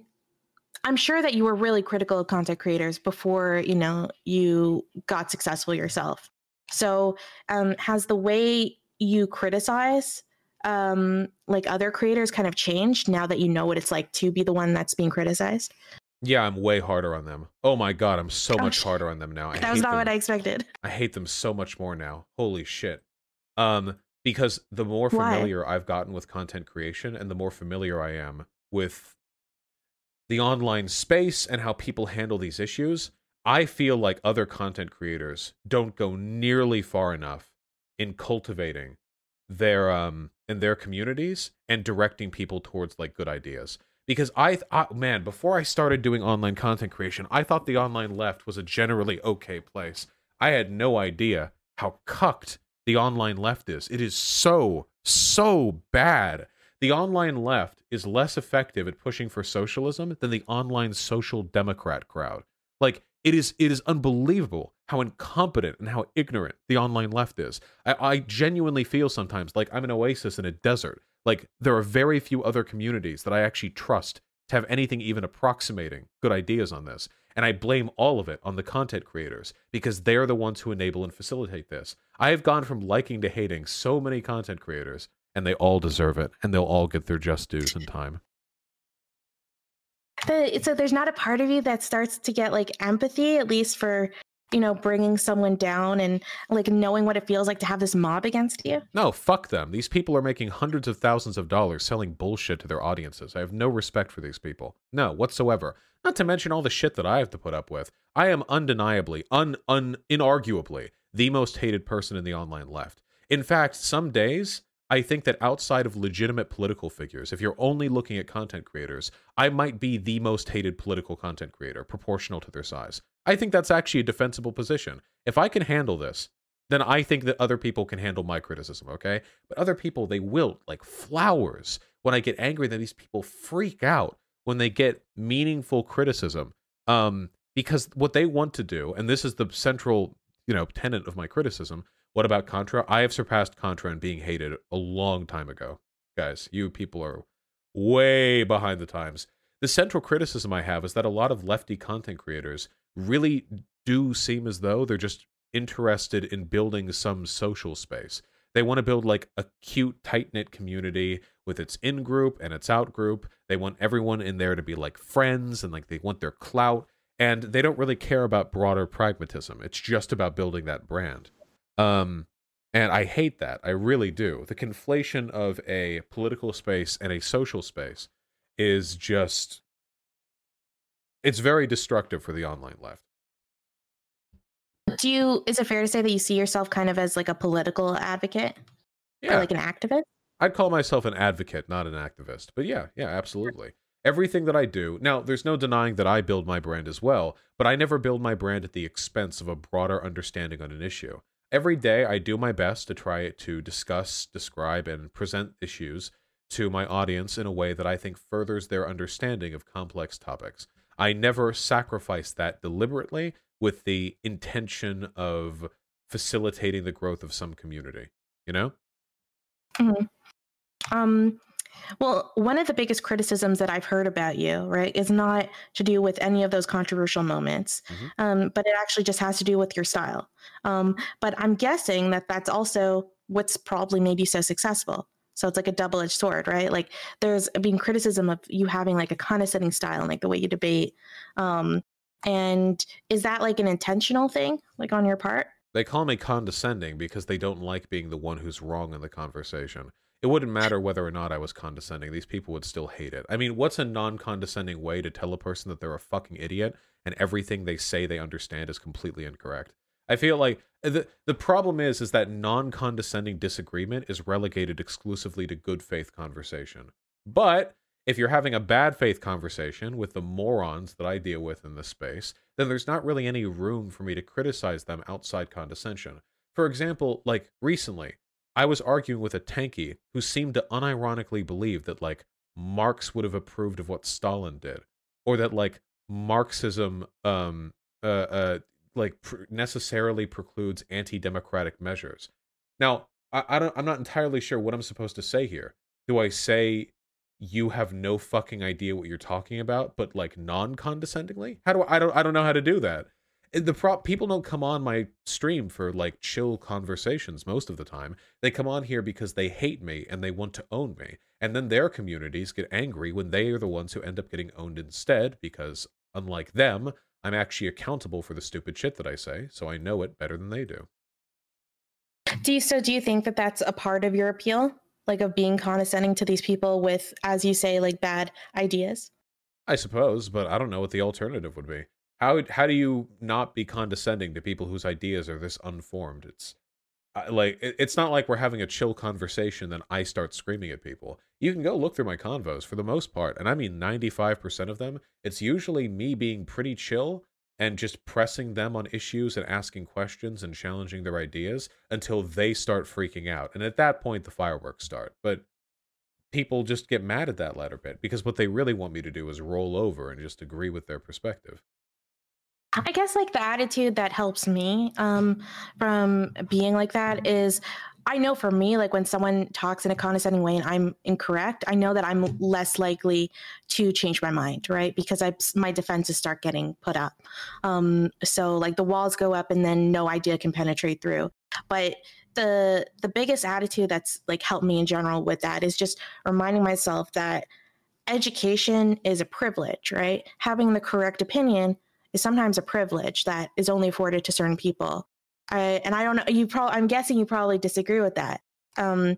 I'm sure that you were really critical of content creators before you know you got successful yourself. So, um, has the way you criticize um like other creators kind of changed now that you know what it's like to be the one that's being criticized? Yeah, I'm way harder on them. Oh my god, I'm so Oh, much harder on them now. I that was not them. what I expected. I hate them so much more now. Holy shit. Um, because the more Why? familiar I've gotten with content creation and the more familiar I am with the online space and how people handle these issues, I feel like other content creators don't go nearly far enough in cultivating their um in their communities and directing people towards like good ideas. Because I, I man before i started doing online content creation i thought the online left was a generally okay place. I had no idea how cucked the online left is. It is so so bad. The online left is less effective at pushing for socialism than the online social democrat crowd. Like it is it is unbelievable how incompetent and how ignorant the online left is. I, I genuinely feel sometimes like I'm an oasis in a desert. Like there are very few other communities that I actually trust to have anything even approximating good ideas on this. And I blame all of it on the content creators because they're the ones who enable and facilitate this. I have gone from liking to hating so many content creators, and they all deserve it, and they'll all get their just dues in time. So there's not a part of you that starts to get like empathy at least for you know bringing someone down and like knowing what it feels like to have this mob against you No, fuck them. These people are making hundreds of thousands of dollars selling bullshit to their audiences. I have no respect for these people. No, whatsoever. Not to mention all the shit that I have to put up with. I am undeniably, un, un inarguably the most hated person in the online left. In fact, some days I think that outside of legitimate political figures, if you're only looking at content creators, I might be the most hated political content creator proportional to their size. I think that's actually a defensible position. If I can handle this, then I think that other people can handle my criticism, okay? But other people, they wilt like flowers when I get angry. That these people freak out when they get meaningful criticism, um, because what they want to do, and this is the central, you know, tenet of my criticism. What about Contra? I have surpassed Contra in being hated a long time ago. Guys, you people are way behind the times. The central criticism I have is that a lot of lefty content creators really do seem as though they're just interested in building some social space. They want to build like a cute, tight knit community with its in group and its out group. They want everyone in there to be like friends and like they want their clout. And they don't really care about broader pragmatism. It's just about building that brand. Um, and I hate that. I really do. The conflation of a political space and a social space is just it's very destructive for the online left. Do you is it fair to say that you see yourself kind of as like a political advocate? Yeah. Or like an activist? I'd call myself an advocate, not an activist. But yeah, yeah, absolutely. Everything that I do. Now, there's no denying that I build my brand as well, but I never build my brand at the expense of a broader understanding on an issue. Every day I do my best to try to discuss, describe and present issues to my audience in a way that I think furthers their understanding of complex topics. I never sacrifice that deliberately with the intention of facilitating the growth of some community, you know? Mhm. Um, well, one of the biggest criticisms that I've heard about you, right, is not to do with any of those controversial moments, Mhm. um, but it actually just has to do with your style. Um, but I'm guessing that that's also what's probably made you so successful. So it's like a double edged sword, right? Like there's been criticism of you having like a condescending style and like the way you debate. Um, and is that like an intentional thing, like on your part? They call me condescending because they don't like being the one who's wrong in the conversation. It wouldn't matter whether or not I was condescending. These people would still hate it. I mean, what's a non condescending way to tell a person that they're a fucking idiot and everything they say they understand is completely incorrect? I feel like the the problem is is that non-condescending disagreement is relegated exclusively to good faith conversation. But if you're having a bad faith conversation with the morons that I deal with in this space, then there's not really any room for me to criticize them outside condescension. For example, like recently, I was arguing with a tanky who seemed to unironically believe that like Marx would have approved of what Stalin did, or that like Marxism um uh, uh like pr- necessarily precludes anti-democratic measures. Now, I, I don't I'm not entirely sure what I'm supposed to say here. Do I say you have no fucking idea what you're talking about, but like non-condescendingly? How do I, I don't I don't know how to do that. Eh, The prop people don't come on my stream for like chill conversations most of the time. They come on here because they hate me and they want to own me. And then their communities get angry when they are the ones who end up getting owned instead because unlike them, I'm actually accountable for the stupid shit that I say, so I know it better than they do. Do you so do you think that that's a part of your appeal? Like of being condescending to these people with, as you say, like bad ideas? I suppose, but I don't know what the alternative would be. How how do you not be condescending to people whose ideas are this unformed? It's I- like it- it's not like we're having a chill conversation then I start screaming at people. You can go look through my convos for the most part, and I mean 95% of them, it's usually me being pretty chill and just pressing them on issues and asking questions and challenging their ideas until they start freaking out. And at that point the fireworks start. But people just get mad at that latter bit because what they really want me to do is roll over and just agree with their perspective. I guess like the attitude that helps me um, from being like that is I know for me, like when someone talks in a condescending way and I'm incorrect, I know that I'm less likely to change my mind, right? Because I my defenses start getting put up. Um, so like the walls go up and then no idea can penetrate through. But the the biggest attitude that's like helped me in general with that is just reminding myself that education is a privilege, right? Having the correct opinion is sometimes a privilege that is only afforded to certain people. I, and I don't know, you probably, I'm guessing you probably disagree with that. Um,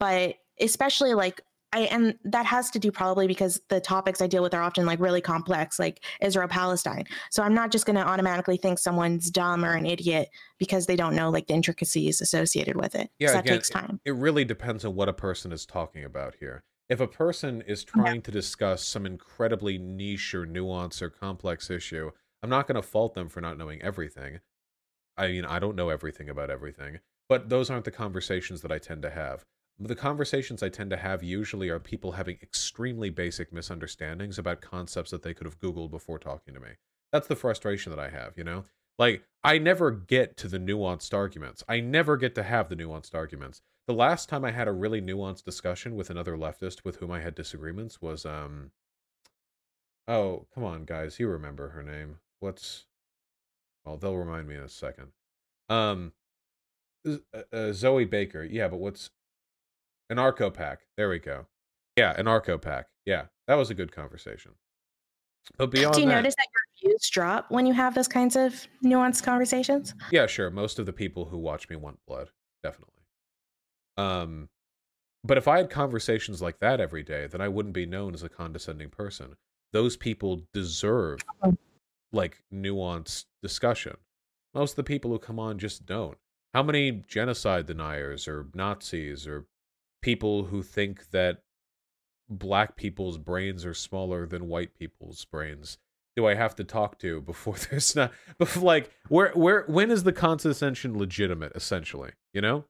but especially like, I, and that has to do probably because the topics I deal with are often like really complex, like Israel Palestine. So I'm not just going to automatically think someone's dumb or an idiot because they don't know like the intricacies associated with it. Yeah, that again, takes time. It really depends on what a person is talking about here. If a person is trying to discuss some incredibly niche or nuanced or complex issue, I'm not going to fault them for not knowing everything. I mean, I don't know everything about everything, but those aren't the conversations that I tend to have. The conversations I tend to have usually are people having extremely basic misunderstandings about concepts that they could have Googled before talking to me. That's the frustration that I have, you know? Like I never get to the nuanced arguments. I never get to have the nuanced arguments. The last time I had a really nuanced discussion with another leftist with whom I had disagreements was um Oh, come on guys, you remember her name. What's Well, they'll remind me in a second. Um uh, uh, Zoe Baker. Yeah, but what's Anarchopac? There we go. Yeah, Anarchopac. Yeah, that was a good conversation. But beyond Do you that, notice that your views drop when you have those kinds of nuanced conversations? yeah, sure. Most of the people who watch me want blood, definitely. Um, but if I had conversations like that every day, then I wouldn't be known as a condescending person. Those people deserve Oh. Like nuanced discussion. Most of the people who come on just don't. How many genocide deniers or Nazis or people who think that black people's brains are smaller than white people's brains do I have to talk to before there's not before like where where when is the condescension legitimate essentially, you know?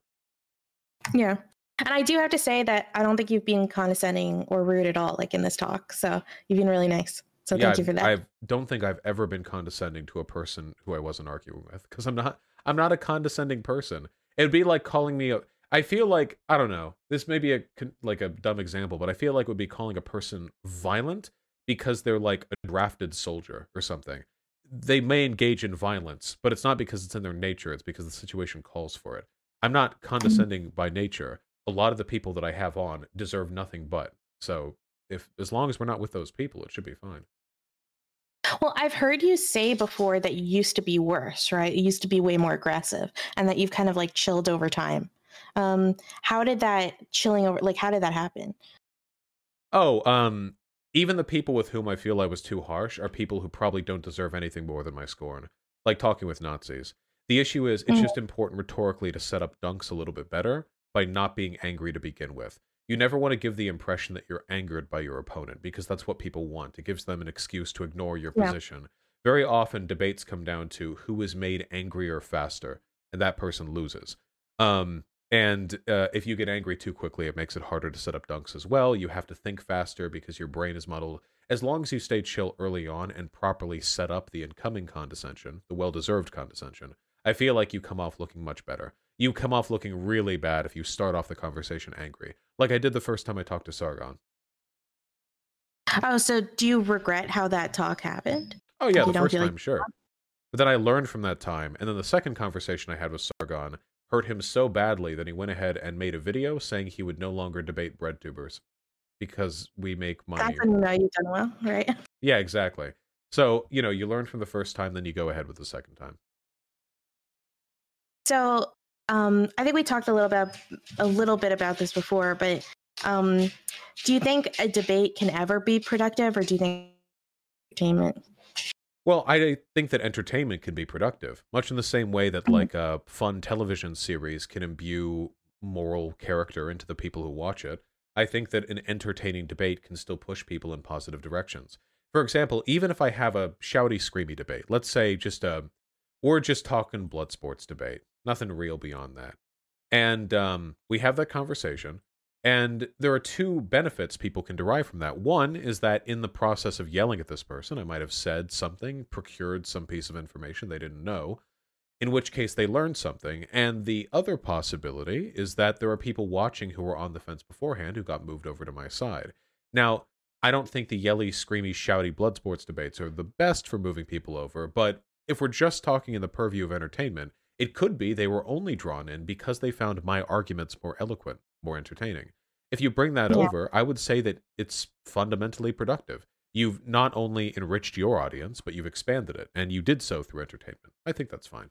Yeah. And I do have to say that I don't think you've been condescending or rude at all, like in this talk. So you've been really nice. So yeah, thank you for that. I don't think I've ever been condescending to a person who I wasn't arguing with because I'm not I'm not a condescending person. It'd be like calling me a I feel like I don't know. This may be a like a dumb example, but I feel like it would be calling a person violent because they're like a drafted soldier or something. They may engage in violence, but it's not because it's in their nature, it's because the situation calls for it. I'm not mm-hmm. condescending by nature. A lot of the people that I have on deserve nothing but. So, if as long as we're not with those people, it should be fine. Well, I've heard you say before that you used to be worse, right? You used to be way more aggressive and that you've kind of like chilled over time. Um, how did that chilling over like how did that happen? Oh, um, even the people with whom I feel I was too harsh are people who probably don't deserve anything more than my scorn. Like talking with Nazis. The issue is it's Mhm. just important rhetorically to set up dunks a little bit better by not being angry to begin with. You never want to give the impression that you're angered by your opponent because that's what people want. It gives them an excuse to ignore your Yeah. position. Very often debates come down to who is made angrier faster, and that person loses. Um, and uh, if you get angry too quickly, it makes it harder to set up dunks as well. You have to think faster because your brain is muddled. As long as you stay chill early on and properly set up the incoming condescension, the well deserved condescension, I feel like you come off looking much better. You come off looking really bad if you start off the conversation angry, like I did the first time I talked to Sargon. Oh, so do you regret how that talk happened? Oh yeah, You the first feel like- time, sure. But then I learned from that time, and then the second conversation I had with Sargon hurt him so badly that he went ahead and made a video saying he would no longer debate bread tubers because we make money. That's when you know you've done well, right? Yeah, exactly. So, you know, you learn from the first time, then you go ahead with the second time. So um, I think we talked a little bit a little bit about this before, but um, do you think a debate can ever be productive, or do you think entertainment? Well, I think that entertainment can be productive, much in the same way that Mhm. like a fun television series can imbue moral character into the people who watch it. I think that an entertaining debate can still push people in positive directions. For example, even if I have a shouty, screamy debate, let's say just a we're just talking blood sports debate, nothing real beyond that, and um, we have that conversation, and there are two benefits people can derive from that. One is that in the process of yelling at this person, I might have said something, procured some piece of information they didn't know, in which case they learned something. And the other possibility is that there are people watching who were on the fence beforehand who got moved over to my side. Now, I don't think the yelly, screamy, shouty blood sports debates are the best for moving people over, but if we're just talking in the purview of entertainment, it could be they were only drawn in because they found my arguments more eloquent, more entertaining. If you bring that Yeah. over, I would say that it's fundamentally productive. You've not only enriched your audience, but you've expanded it, and you did so through entertainment. I think that's fine.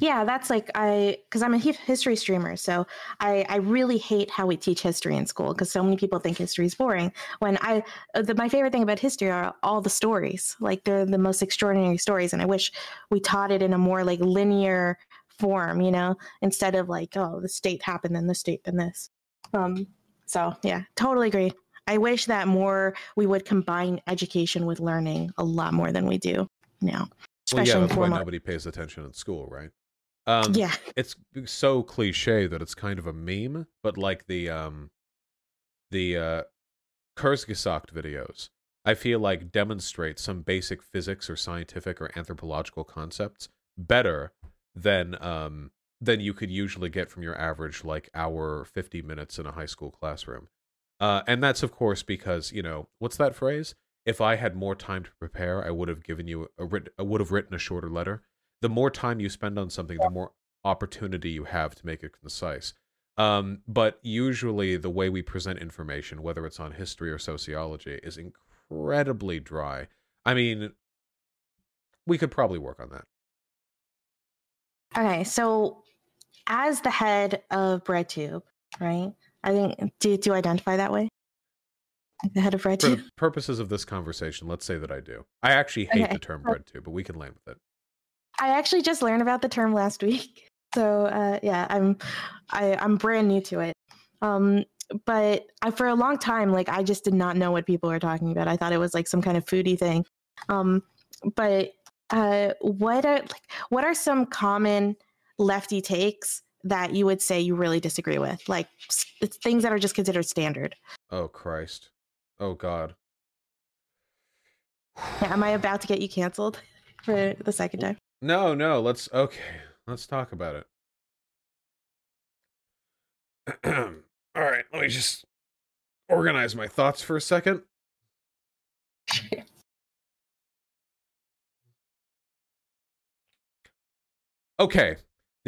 Yeah, that's like I because I'm a history streamer, so I I really hate how we teach history in school because so many people think history is boring. When I uh, the, my favorite thing about history are all the stories, like they're the most extraordinary stories, and I wish we taught it in a more like linear form, you know, instead of like oh the state happened then the state then this. Um, so yeah, totally agree. I wish that more we would combine education with learning a lot more than we do now, Well, especially yeah, in that's why nobody pays attention in school, right? Um, yeah, it's so cliche that it's kind of a meme, but like the um the uh Kurzgesagt videos. I feel like demonstrate some basic physics or scientific or anthropological concepts better than um than you could usually get from your average like hour 50 minutes in a high school classroom. Uh, and that's of course because you know what's that phrase? If I had more time to prepare, I would have given you a writ- I would have written a shorter letter. The more time you spend on something, the more opportunity you have to make it concise. Um, but usually, the way we present information, whether it's on history or sociology, is incredibly dry. I mean, we could probably work on that. Okay, so as the head of BreadTube, right? I think do do you identify that way? Like the head of For BreadTube. the purposes of this conversation, let's say that I do. I actually hate Okay. the term BreadTube, but we can land with it. I actually just learned about the term last week. So uh, yeah, I'm I, I'm brand new to it. Um, but I, for a long time, like I just did not know what people were talking about. I thought it was like some kind of foodie thing. Um, but uh, what are like what are some common lefty takes that you would say you really disagree with? Like s- things that are just considered standard. Oh Christ. Oh God. Yeah, am I about to get you canceled for the second time? No, no, let's okay. Let's talk about it. All right, let me just organize my thoughts for a second. Okay.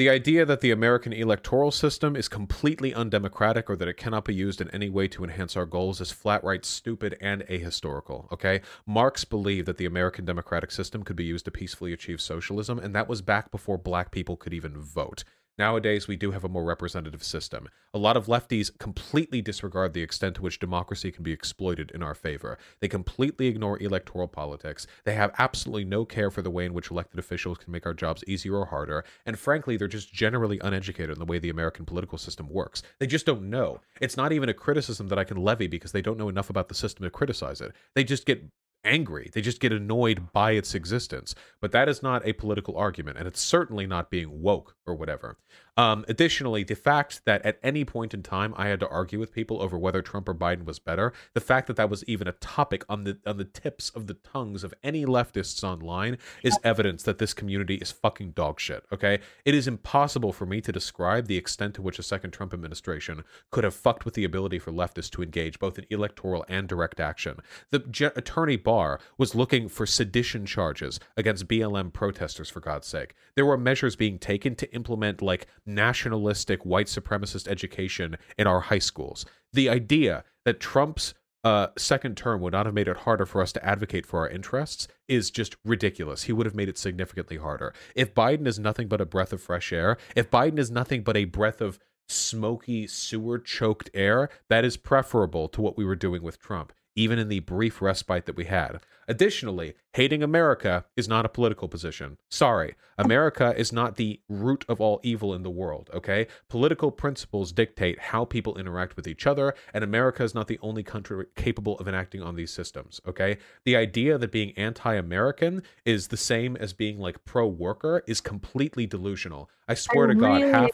The idea that the American electoral system is completely undemocratic or that it cannot be used in any way to enhance our goals is flat right stupid and ahistorical. Okay? Marx believed that the American democratic system could be used to peacefully achieve socialism, and that was back before black people could even vote. Nowadays, we do have a more representative system. A lot of lefties completely disregard the extent to which democracy can be exploited in our favor. They completely ignore electoral politics. They have absolutely no care for the way in which elected officials can make our jobs easier or harder. And frankly, they're just generally uneducated in the way the American political system works. They just don't know. It's not even a criticism that I can levy because they don't know enough about the system to criticize it. They just get angry. They just get annoyed by its existence. But that is not a political argument, and it's certainly not being woke or whatever. Um, additionally, the fact that at any point in time I had to argue with people over whether Trump or Biden was better, the fact that that was even a topic on the on the tips of the tongues of any leftists online is evidence that this community is fucking dog shit. Okay, it is impossible for me to describe the extent to which a second Trump administration could have fucked with the ability for leftists to engage both in electoral and direct action. The Ge- attorney Barr was looking for sedition charges against BLM protesters, for God's sake. There were measures being taken to implement like nationalistic white supremacist education in our high schools. The idea that Trump's uh, second term would not have made it harder for us to advocate for our interests is just ridiculous. He would have made it significantly harder. If Biden is nothing but a breath of fresh air, if Biden is nothing but a breath of smoky, sewer choked air, that is preferable to what we were doing with Trump, even in the brief respite that we had. Additionally, hating America is not a political position. Sorry, America is not the root of all evil in the world, okay? Political principles dictate how people interact with each other, and America is not the only country capable of enacting on these systems, okay? The idea that being anti American is the same as being like pro worker is completely delusional. I swear I to God, half.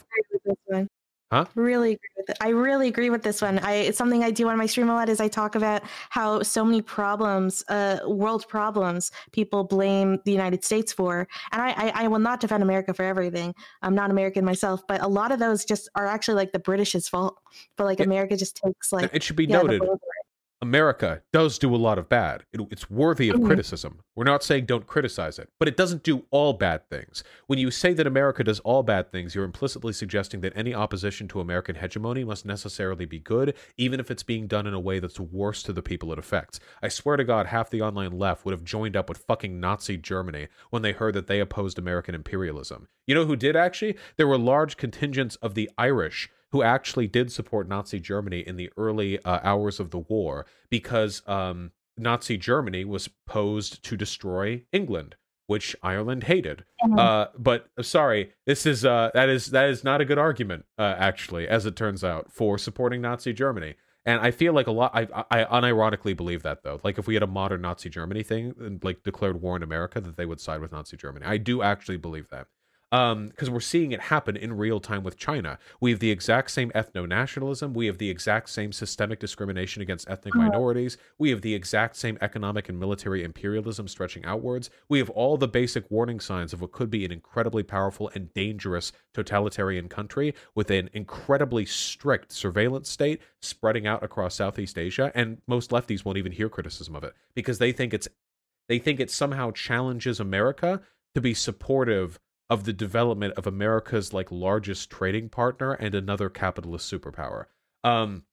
Agree with this one. Huh? Really agree with it. I really agree with this one. I it's something I do on my stream a lot is I talk about how so many problems, uh, world problems, people blame the United States for. And I, I, I will not defend America for everything. I'm not American myself, but a lot of those just are actually like the British's fault. But like Yeah. America just takes like It should be yeah, noted America does do a lot of bad. It, it's worthy of Mhm. criticism. We're not saying don't criticize it, but it doesn't do all bad things. When you say that America does all bad things, you're implicitly suggesting that any opposition to American hegemony must necessarily be good, even if it's being done in a way that's worse to the people it affects. I swear to God, half the online left would have joined up with fucking Nazi Germany when they heard that they opposed American imperialism. You know who did actually? There were large contingents of the Irish who actually did support Nazi Germany in the early uh, hours of the war because um, Nazi Germany was posed to destroy England, which Ireland hated. Mhm. Uh, but uh, sorry, this is uh, that is that is not a good argument, uh, actually, as it turns out, for supporting Nazi Germany. And I feel like a lot. I, I unironically believe that though. Like if we had a modern Nazi Germany thing and like declared war in America, that they would side with Nazi Germany. I do actually believe that. Because we're seeing it happen in real time with China. We have the exact same ethno nationalism. We have the exact same systemic discrimination against ethnic Uh-huh. minorities. We have the exact same economic and military imperialism stretching outwards. We have all the basic warning signs of what could be an incredibly powerful and dangerous totalitarian country with an incredibly strict surveillance state spreading out across Southeast Asia. And most lefties won't even hear criticism of it because they think it's they think it somehow challenges America to be supportive of the development of America's like largest trading partner and another capitalist superpower. Um,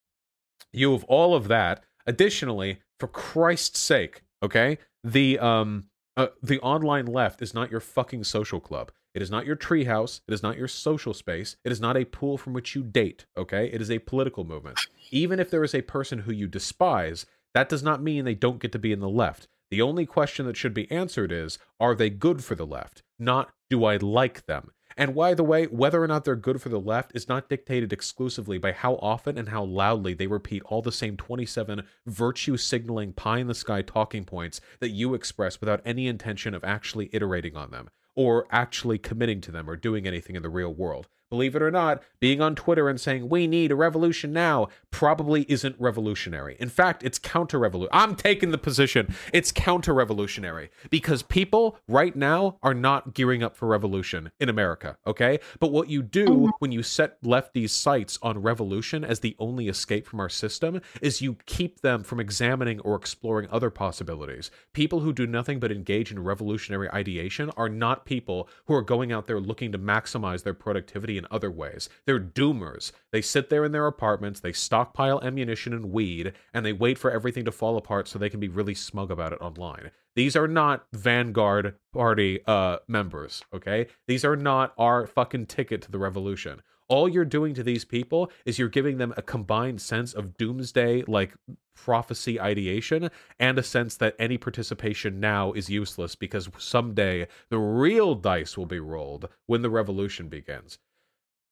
you have all of that. Additionally, for Christ's sake, okay, the um uh, the online left is not your fucking social club. It is not your treehouse. It is not your social space. It is not a pool from which you date. Okay, it is a political movement. Even if there is a person who you despise, that does not mean they don't get to be in the left. The only question that should be answered is are they good for the left? Not do I like them? And by the way, whether or not they're good for the left is not dictated exclusively by how often and how loudly they repeat all the same 27 virtue signaling pie in the sky talking points that you express without any intention of actually iterating on them or actually committing to them or doing anything in the real world. Believe it or not, being on Twitter and saying, we need a revolution now, probably isn't revolutionary. In fact, it's counter revolutionary. I'm taking the position it's counter revolutionary because people right now are not gearing up for revolution in America, okay? But what you do mm-hmm. when you set lefties' sights on revolution as the only escape from our system is you keep them from examining or exploring other possibilities. People who do nothing but engage in revolutionary ideation are not people who are going out there looking to maximize their productivity in other ways. They're doomers. They sit there in their apartments, they stockpile ammunition and weed, and they wait for everything to fall apart so they can be really smug about it online. These are not Vanguard Party uh, members, okay? These are not our fucking ticket to the revolution. All you're doing to these people is you're giving them a combined sense of doomsday, like prophecy ideation, and a sense that any participation now is useless because someday the real dice will be rolled when the revolution begins.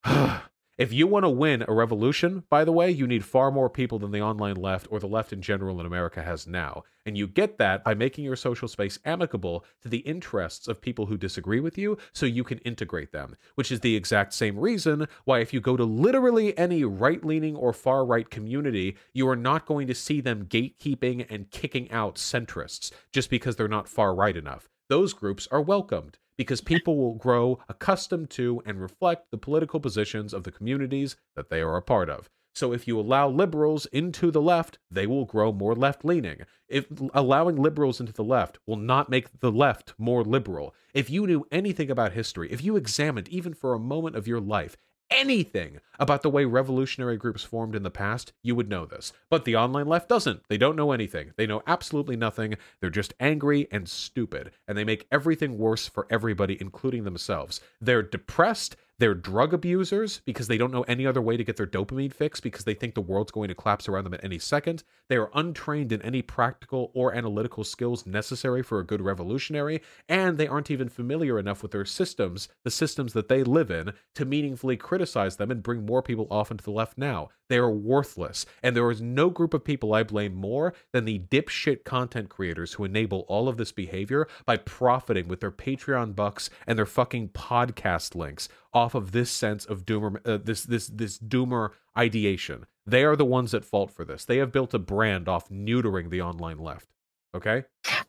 if you want to win a revolution, by the way, you need far more people than the online left or the left in general in America has now. And you get that by making your social space amicable to the interests of people who disagree with you so you can integrate them, which is the exact same reason why, if you go to literally any right leaning or far right community, you are not going to see them gatekeeping and kicking out centrists just because they're not far right enough. Those groups are welcomed because people will grow accustomed to and reflect the political positions of the communities that they are a part of. So if you allow liberals into the left, they will grow more left leaning. If allowing liberals into the left will not make the left more liberal. If you knew anything about history, if you examined even for a moment of your life anything about the way revolutionary groups formed in the past, you would know this. But the online left doesn't. They don't know anything. They know absolutely nothing. They're just angry and stupid, and they make everything worse for everybody, including themselves. They're depressed. They're drug abusers because they don't know any other way to get their dopamine fix because they think the world's going to collapse around them at any second. They are untrained in any practical or analytical skills necessary for a good revolutionary, and they aren't even familiar enough with their systems, the systems that they live in, to meaningfully criticize them and bring more people off into the left now. They are worthless, and there is no group of people I blame more than the dipshit content creators who enable all of this behavior by profiting with their Patreon bucks and their fucking podcast links off of this sense of doomer uh, this this this doomer ideation. They are the ones at fault for this. They have built a brand off neutering the online left. Okay?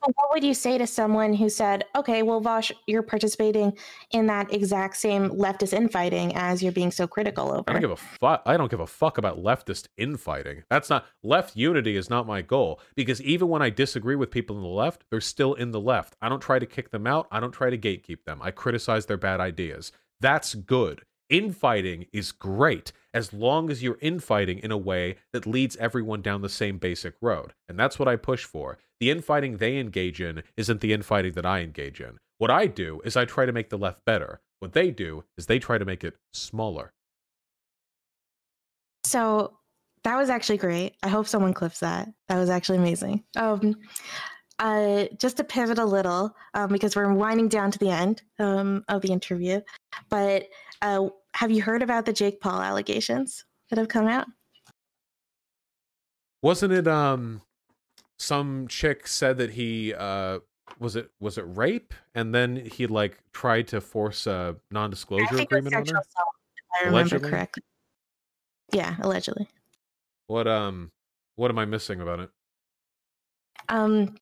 What would you say to someone who said, okay, well, Vaush, you're participating in that exact same leftist infighting as you're being so critical over? I don't give a fuck. I don't give a fuck about leftist infighting. That's not left unity is not my goal because even when I disagree with people in the left, they're still in the left. I don't try to kick them out. I don't try to gatekeep them. I criticize their bad ideas. That's good. Infighting is great as long as you're infighting in a way that leads everyone down the same basic road. And that's what I push for. The infighting they engage in isn't the infighting that I engage in. What I do is I try to make the left better. What they do is they try to make it smaller. So that was actually great. I hope someone clips that. That was actually amazing. Um, uh, just to pivot a little, um, because we're winding down to the end um, of the interview, but uh, have you heard about the Jake Paul allegations that have come out? Wasn't it um some chick said that he uh was it was it rape and then he like tried to force a non-disclosure agreement on her assault, I remember allegedly correctly. Yeah, allegedly. what um what am i missing about it Um,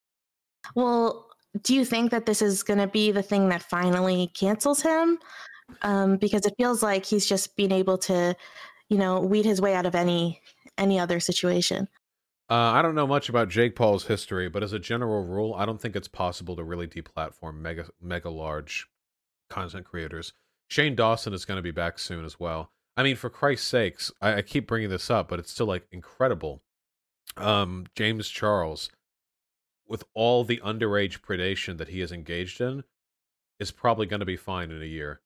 well, do you think that this is going to be the thing that finally cancels him? Um, because it feels like he's just being able to, you know, weed his way out of any any other situation. uh, i don't know much about jake paul's history but as a general rule i don't think it's possible to really deplatform mega mega large content creators shane dawson is going to be back soon as well i mean for christ's sakes I, I keep bringing this up but it's still like incredible um james charles with all the underage predation that he is engaged in is probably going to be fine in a year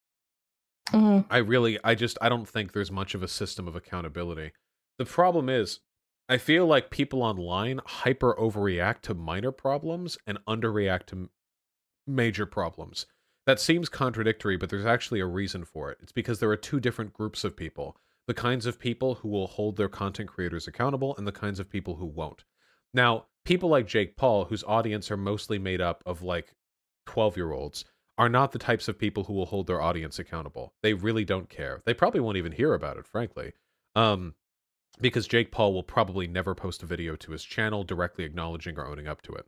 Mhm. I really, I just, I don't think there's much of a system of accountability. The problem is, I feel like people online hyper overreact to minor problems and underreact to major problems. That seems contradictory, but there's actually a reason for it. It's because there are two different groups of people the kinds of people who will hold their content creators accountable and the kinds of people who won't. Now, people like Jake Paul, whose audience are mostly made up of like 12 year olds, are not the types of people who will hold their audience accountable. They really don't care. They probably won't even hear about it, frankly. Um, because Jake Paul will probably never post a video to his channel directly acknowledging or owning up to it.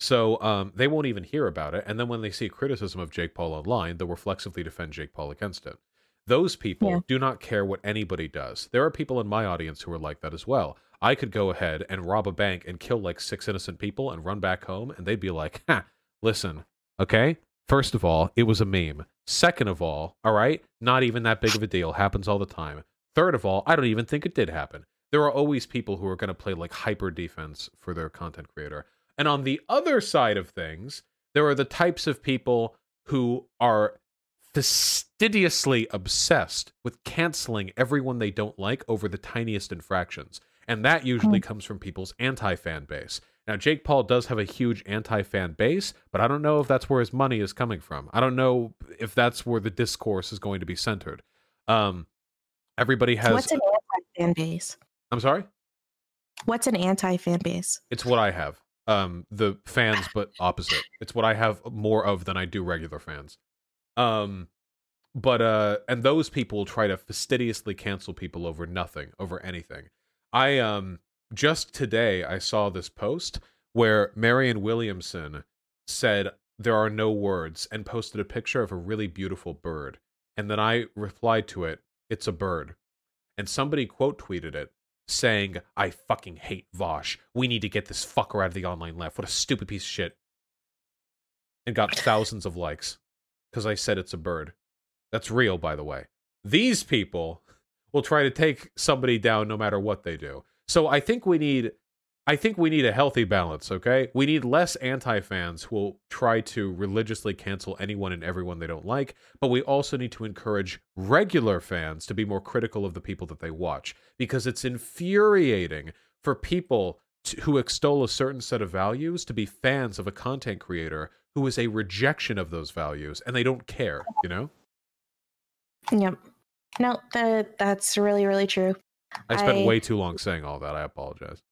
So um, they won't even hear about it. And then when they see criticism of Jake Paul online, they'll reflexively defend Jake Paul against it. Those people Yeah. do not care what anybody does. There are people in my audience who are like that as well. I could go ahead and rob a bank and kill like six innocent people and run back home, and they'd be like, ha, listen, okay? First of all, it was a meme. Second of all, all right, not even that big of a deal. Happens all the time. Third of all, I don't even think it did happen. There are always people who are going to play like hyper defense for their content creator. And on the other side of things, there are the types of people who are fastidiously obsessed with canceling everyone they don't like over the tiniest infractions. And that usually comes from people's anti fan base. Now, Jake Paul does have a huge anti fan base, but I don't know if that's where his money is coming from. I don't know if that's where the discourse is going to be centered. Um, everybody has. What's an anti fan base? I'm sorry? What's an anti fan base? It's what I have. Um, the fans, but opposite. It's what I have more of than I do regular fans. Um, but uh, and those people try to fastidiously cancel people over nothing, over anything. I um just today I saw this post where Marianne Williamson said there are no words and posted a picture of a really beautiful bird, and then I replied to it, "It's a bird," and somebody quote tweeted it saying, I fucking hate Vaush. We need to get this fucker out of the online left. What a stupid piece of shit. And got thousands of likes because I said it's a bird. That's real, by the way. These people will try to take somebody down no matter what they do. So I think we need I think we need a healthy balance, okay? We need less anti-fans who will try to religiously cancel anyone and everyone they don't like, but we also need to encourage regular fans to be more critical of the people that they watch because it's infuriating for people to, who extol a certain set of values to be fans of a content creator who is a rejection of those values and they don't care, you know? Yep. No, that that's really really true. I spent I- way too long saying all that. I apologize.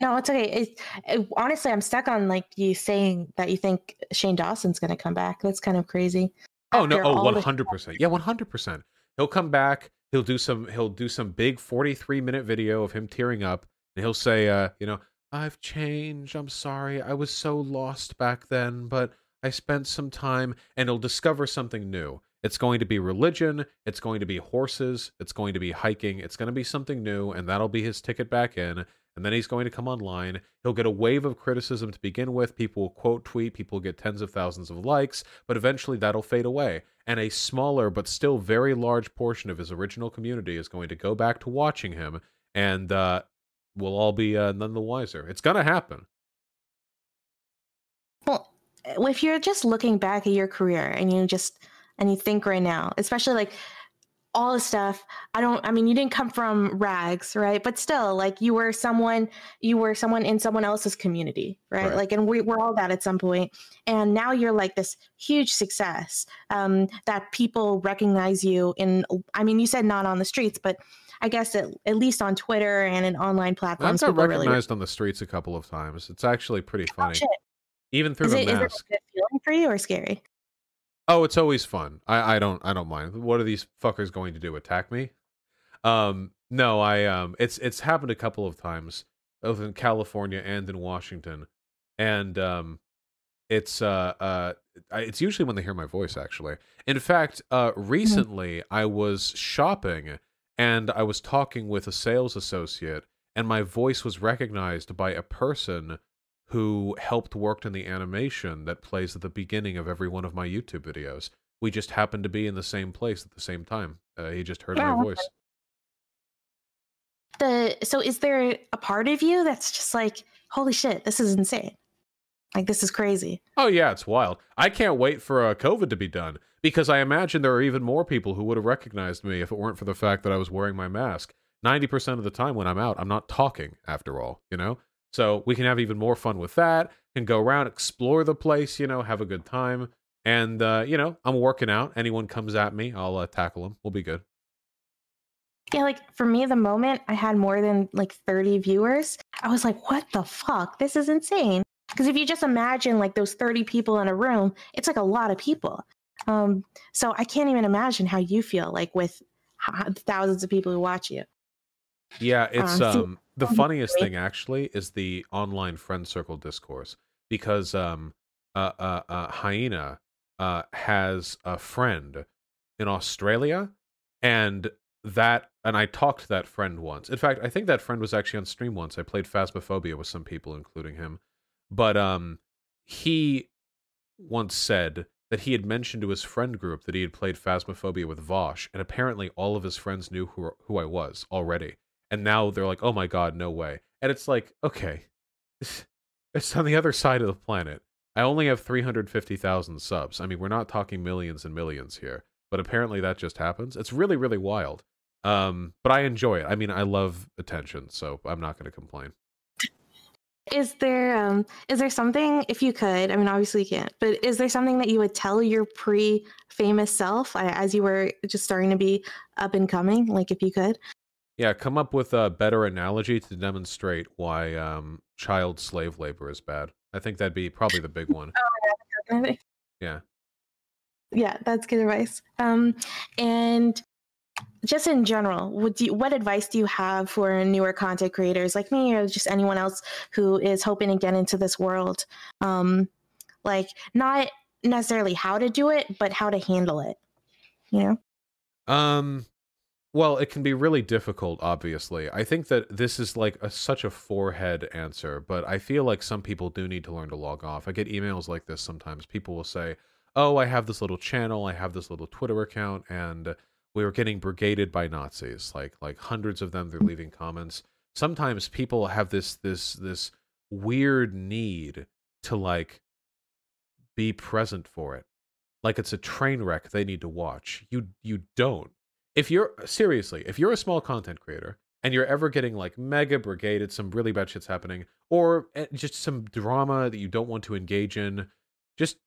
No, it's okay. It, it, honestly, I'm stuck on like you saying that you think Shane Dawson's going to come back. That's kind of crazy. Oh no! Oh, all one the- hundred percent. Yeah, one hundred percent. He'll come back. He'll do some. He'll do some big forty-three minute video of him tearing up, and he'll say, uh, you know, I've changed. I'm sorry. I was so lost back then, but I spent some time, and he'll discover something new. It's going to be religion. It's going to be horses. It's going to be hiking. It's going to be something new, and that'll be his ticket back in. And then he's going to come online. He'll get a wave of criticism to begin with. People will quote tweet. People will get tens of thousands of likes, but eventually that'll fade away. And a smaller but still very large portion of his original community is going to go back to watching him, and uh, we'll all be uh, none the wiser. It's going to happen. Well, if you're just looking back at your career and you just and you think right now, especially like all the stuff, I don't I mean you didn't come from rags, right? But still, like you were someone you were someone in someone else's community, right? Right. Like and we, we're all that at some point. And now you're like this huge success um, that people recognize you in I mean, you said not on the streets, but I guess at, at least on Twitter and in online I've platforms. got people really recognized on the streets a couple of times. It's actually pretty Oh, funny. shit. even through Is the it, is it a mask. good feeling for you or scary? Oh, it's always fun. I, I don't I don't mind. What are these fuckers going to do? Attack me? Um, no, I um, it's it's happened a couple of times, both in California and in Washington, and um, it's uh uh, it's usually when they hear my voice. Actually, in fact, uh, recently I was shopping and I was talking with a sales associate, and my voice was recognized by a person who helped worked in the animation that plays at the beginning of every one of my YouTube videos. We just happened to be in the same place at the same time. Uh, he just heard Oh, my okay. voice. The so is there a part of you that's just like, holy shit, this is insane. Like this is crazy. Oh yeah, it's wild. I can't wait for uh, COVID to be done because I imagine there are even more people who would have recognized me if it weren't for the fact that I was wearing my mask. Ninety percent of the time when I'm out, I'm not talking. After all, you know. So we can have even more fun with that. Can go around, explore the place, you know, have a good time. And uh, you know, I'm working out. Anyone comes at me, I'll uh, tackle them. We'll be good. Yeah, like for me, the moment I had more than like 30 viewers, I was like, what the fuck? This is insane. Because if you just imagine like those 30 people in a room, it's like a lot of people. Um, so I can't even imagine how you feel like with thousands of people who watch you. Yeah, it's Uh, um the um, funniest thing actually is the online friend circle discourse because um uh uh, uh hyena uh has a friend in Australia and that and I talked to that friend once. In fact, I think that friend was actually on stream once. I played Phasmophobia with some people including him. But um he once said that he had mentioned to his friend group that he had played Phasmophobia with Vaush, and apparently all of his friends knew who who I was already. And now they're like, "Oh my god, no way!" And it's like, okay, it's on the other side of the planet. I only have three hundred fifty thousand subs. I mean, we're not talking millions and millions here, but apparently that just happens. It's really, really wild. Um, but I enjoy it. I mean, I love attention, so I'm not going to complain. Is there um is there something if you could, I mean obviously you can't, but is there something that you would tell your pre-famous self uh, as you were just starting to be up and coming, like if you could? Yeah, come up with a better analogy to demonstrate why um, child slave labor is bad. I think that'd be probably the big one. Yeah. Yeah, that's good advice. Um, and just in general, would you, what advice do you have for newer content creators like me or just anyone else who is hoping to get into this world? Um, like not necessarily how to do it, but how to handle it. You know? Um, well, it can be really difficult. Obviously, I think that this is like a, such a forehead answer, but I feel like some people do need to learn to log off. I get emails like this sometimes. People will say, "Oh, I have this little channel, I have this little Twitter account, and we were getting brigaded by Nazis. Like, like hundreds of them. They're leaving comments. Sometimes people have this this this weird need to like be present for it like it's a train wreck they need to watch. You you don't. If you're seriously, if you're a small content creator and you're ever getting like mega brigaded, some really bad shit's happening, or eh, just some drama that you don't want to engage in, just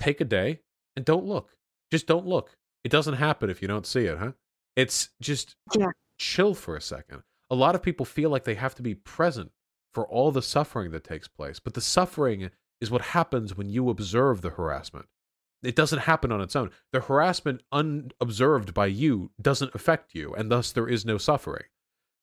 take a day and don't look. Just don't look. It doesn't happen if you don't see it, huh? It's just Yeah. chill for a second. A lot of people feel like they have to be present for all the suffering that takes place, but the suffering is what happens when you observe the harassment. It doesn't happen on its own. The harassment unobserved by you doesn't affect you, and thus there is no suffering.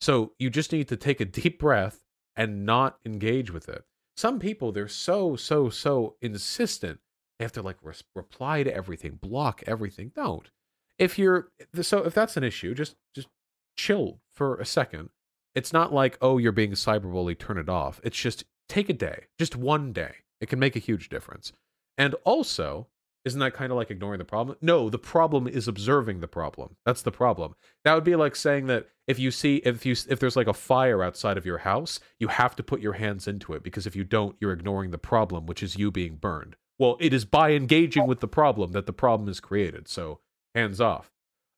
So you just need to take a deep breath and not engage with it. Some people, they're so, so, so insistent. They have to like res- reply to everything, block everything. Don't. If you're so, if that's an issue, just just chill for a second. It's not like oh you're being cyberbullied, turn it off. It's just take a day, just one day. It can make a huge difference. And also, isn't that kind of like ignoring the problem? No, the problem is observing the problem. That's the problem. That would be like saying that if you see if you if there's like a fire outside of your house, you have to put your hands into it because if you don't, you're ignoring the problem, which is you being burned. Well, it is by engaging with the problem that the problem is created. So, hands off.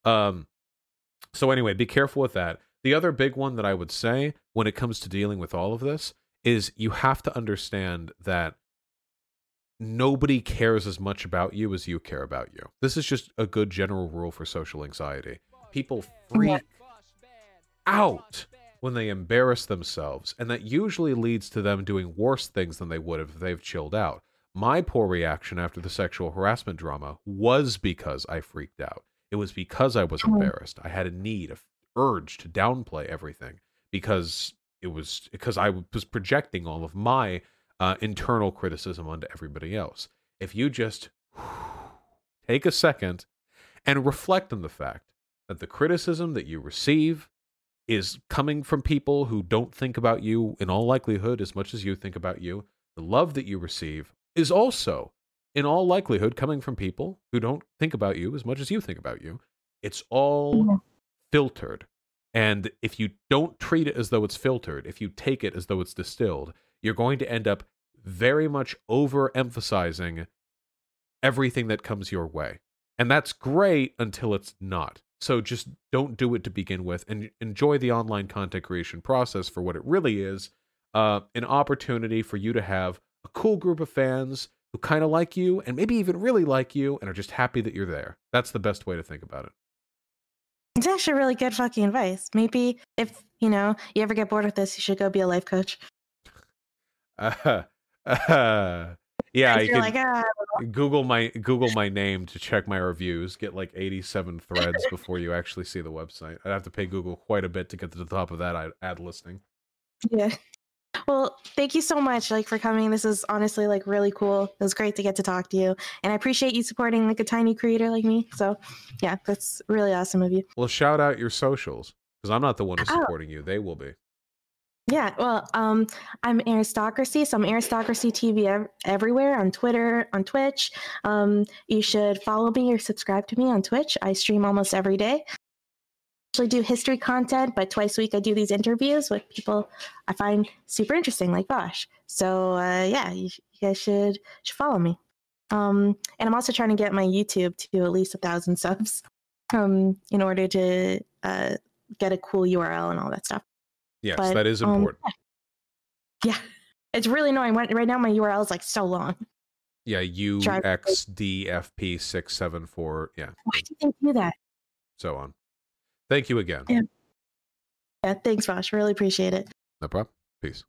Um so anyway, be careful with that. The other big one that I would say when it comes to dealing with all of this is you have to understand that nobody cares as much about you as you care about you. This is just a good general rule for social anxiety. People freak out when they embarrass themselves, and that usually leads to them doing worse things than they would have if they've chilled out. My poor reaction after the sexual harassment drama was because I freaked out. It was because I was embarrassed. I had a need, a urge to downplay everything because it was because I was projecting all of my uh, internal criticism onto everybody else. If you just take a second and reflect on the fact that the criticism that you receive is coming from people who don't think about you in all likelihood as much as you think about you. The love that you receive is also, in all likelihood, coming from people who don't think about you as much as you think about you. It's all Mhm. filtered. And if you don't treat it as though it's filtered, if you take it as though it's distilled, you're going to end up very much overemphasizing everything that comes your way. And that's great until it's not. So just don't do it to begin with and enjoy the online content creation process for what it really is uh, an opportunity for you to have a cool group of fans who kind of like you and maybe even really like you and are just happy that you're there. That's the best way to think about it. It's actually really good fucking advice. Maybe if you know you ever get bored with this, you should go be a life coach. Uh, uh, yeah, you're can like, ah, Google my Google my name to check my reviews. Get like 87 threads before you actually see the website. I'd have to pay Google quite a bit to get to the top of that ad- listing. yeah. Well, thank you so much, like for coming. This is honestly like really cool. It was great to get to talk to you, and I appreciate you supporting like a tiny creator like me. So, yeah, that's really awesome of you. Well, shout out your socials because I'm not the one who's Oh. supporting you. They will be. Yeah, well, um, I'm Aristocracy, so I'm Aristocracy TV ev- everywhere on Twitter, on Twitch. Um, you should follow me or subscribe to me on Twitch. I stream almost every day. I actually, do history content, but twice a week I do these interviews with people I find super interesting, like Vaush. So uh, yeah, you, you guys should should follow me. Um, and I'm also trying to get my YouTube to at least a thousand subs, um, in order to uh, get a cool URL and all that stuff. Yes, But, that is um, important. Yeah, it's really annoying. Right right now, my URL is like so long. yeah, UXDFP674. Yeah, Why do they do that? so on. Thank you again. Yeah. Yeah, thanks, Vaush. Really appreciate it. No problem. Peace.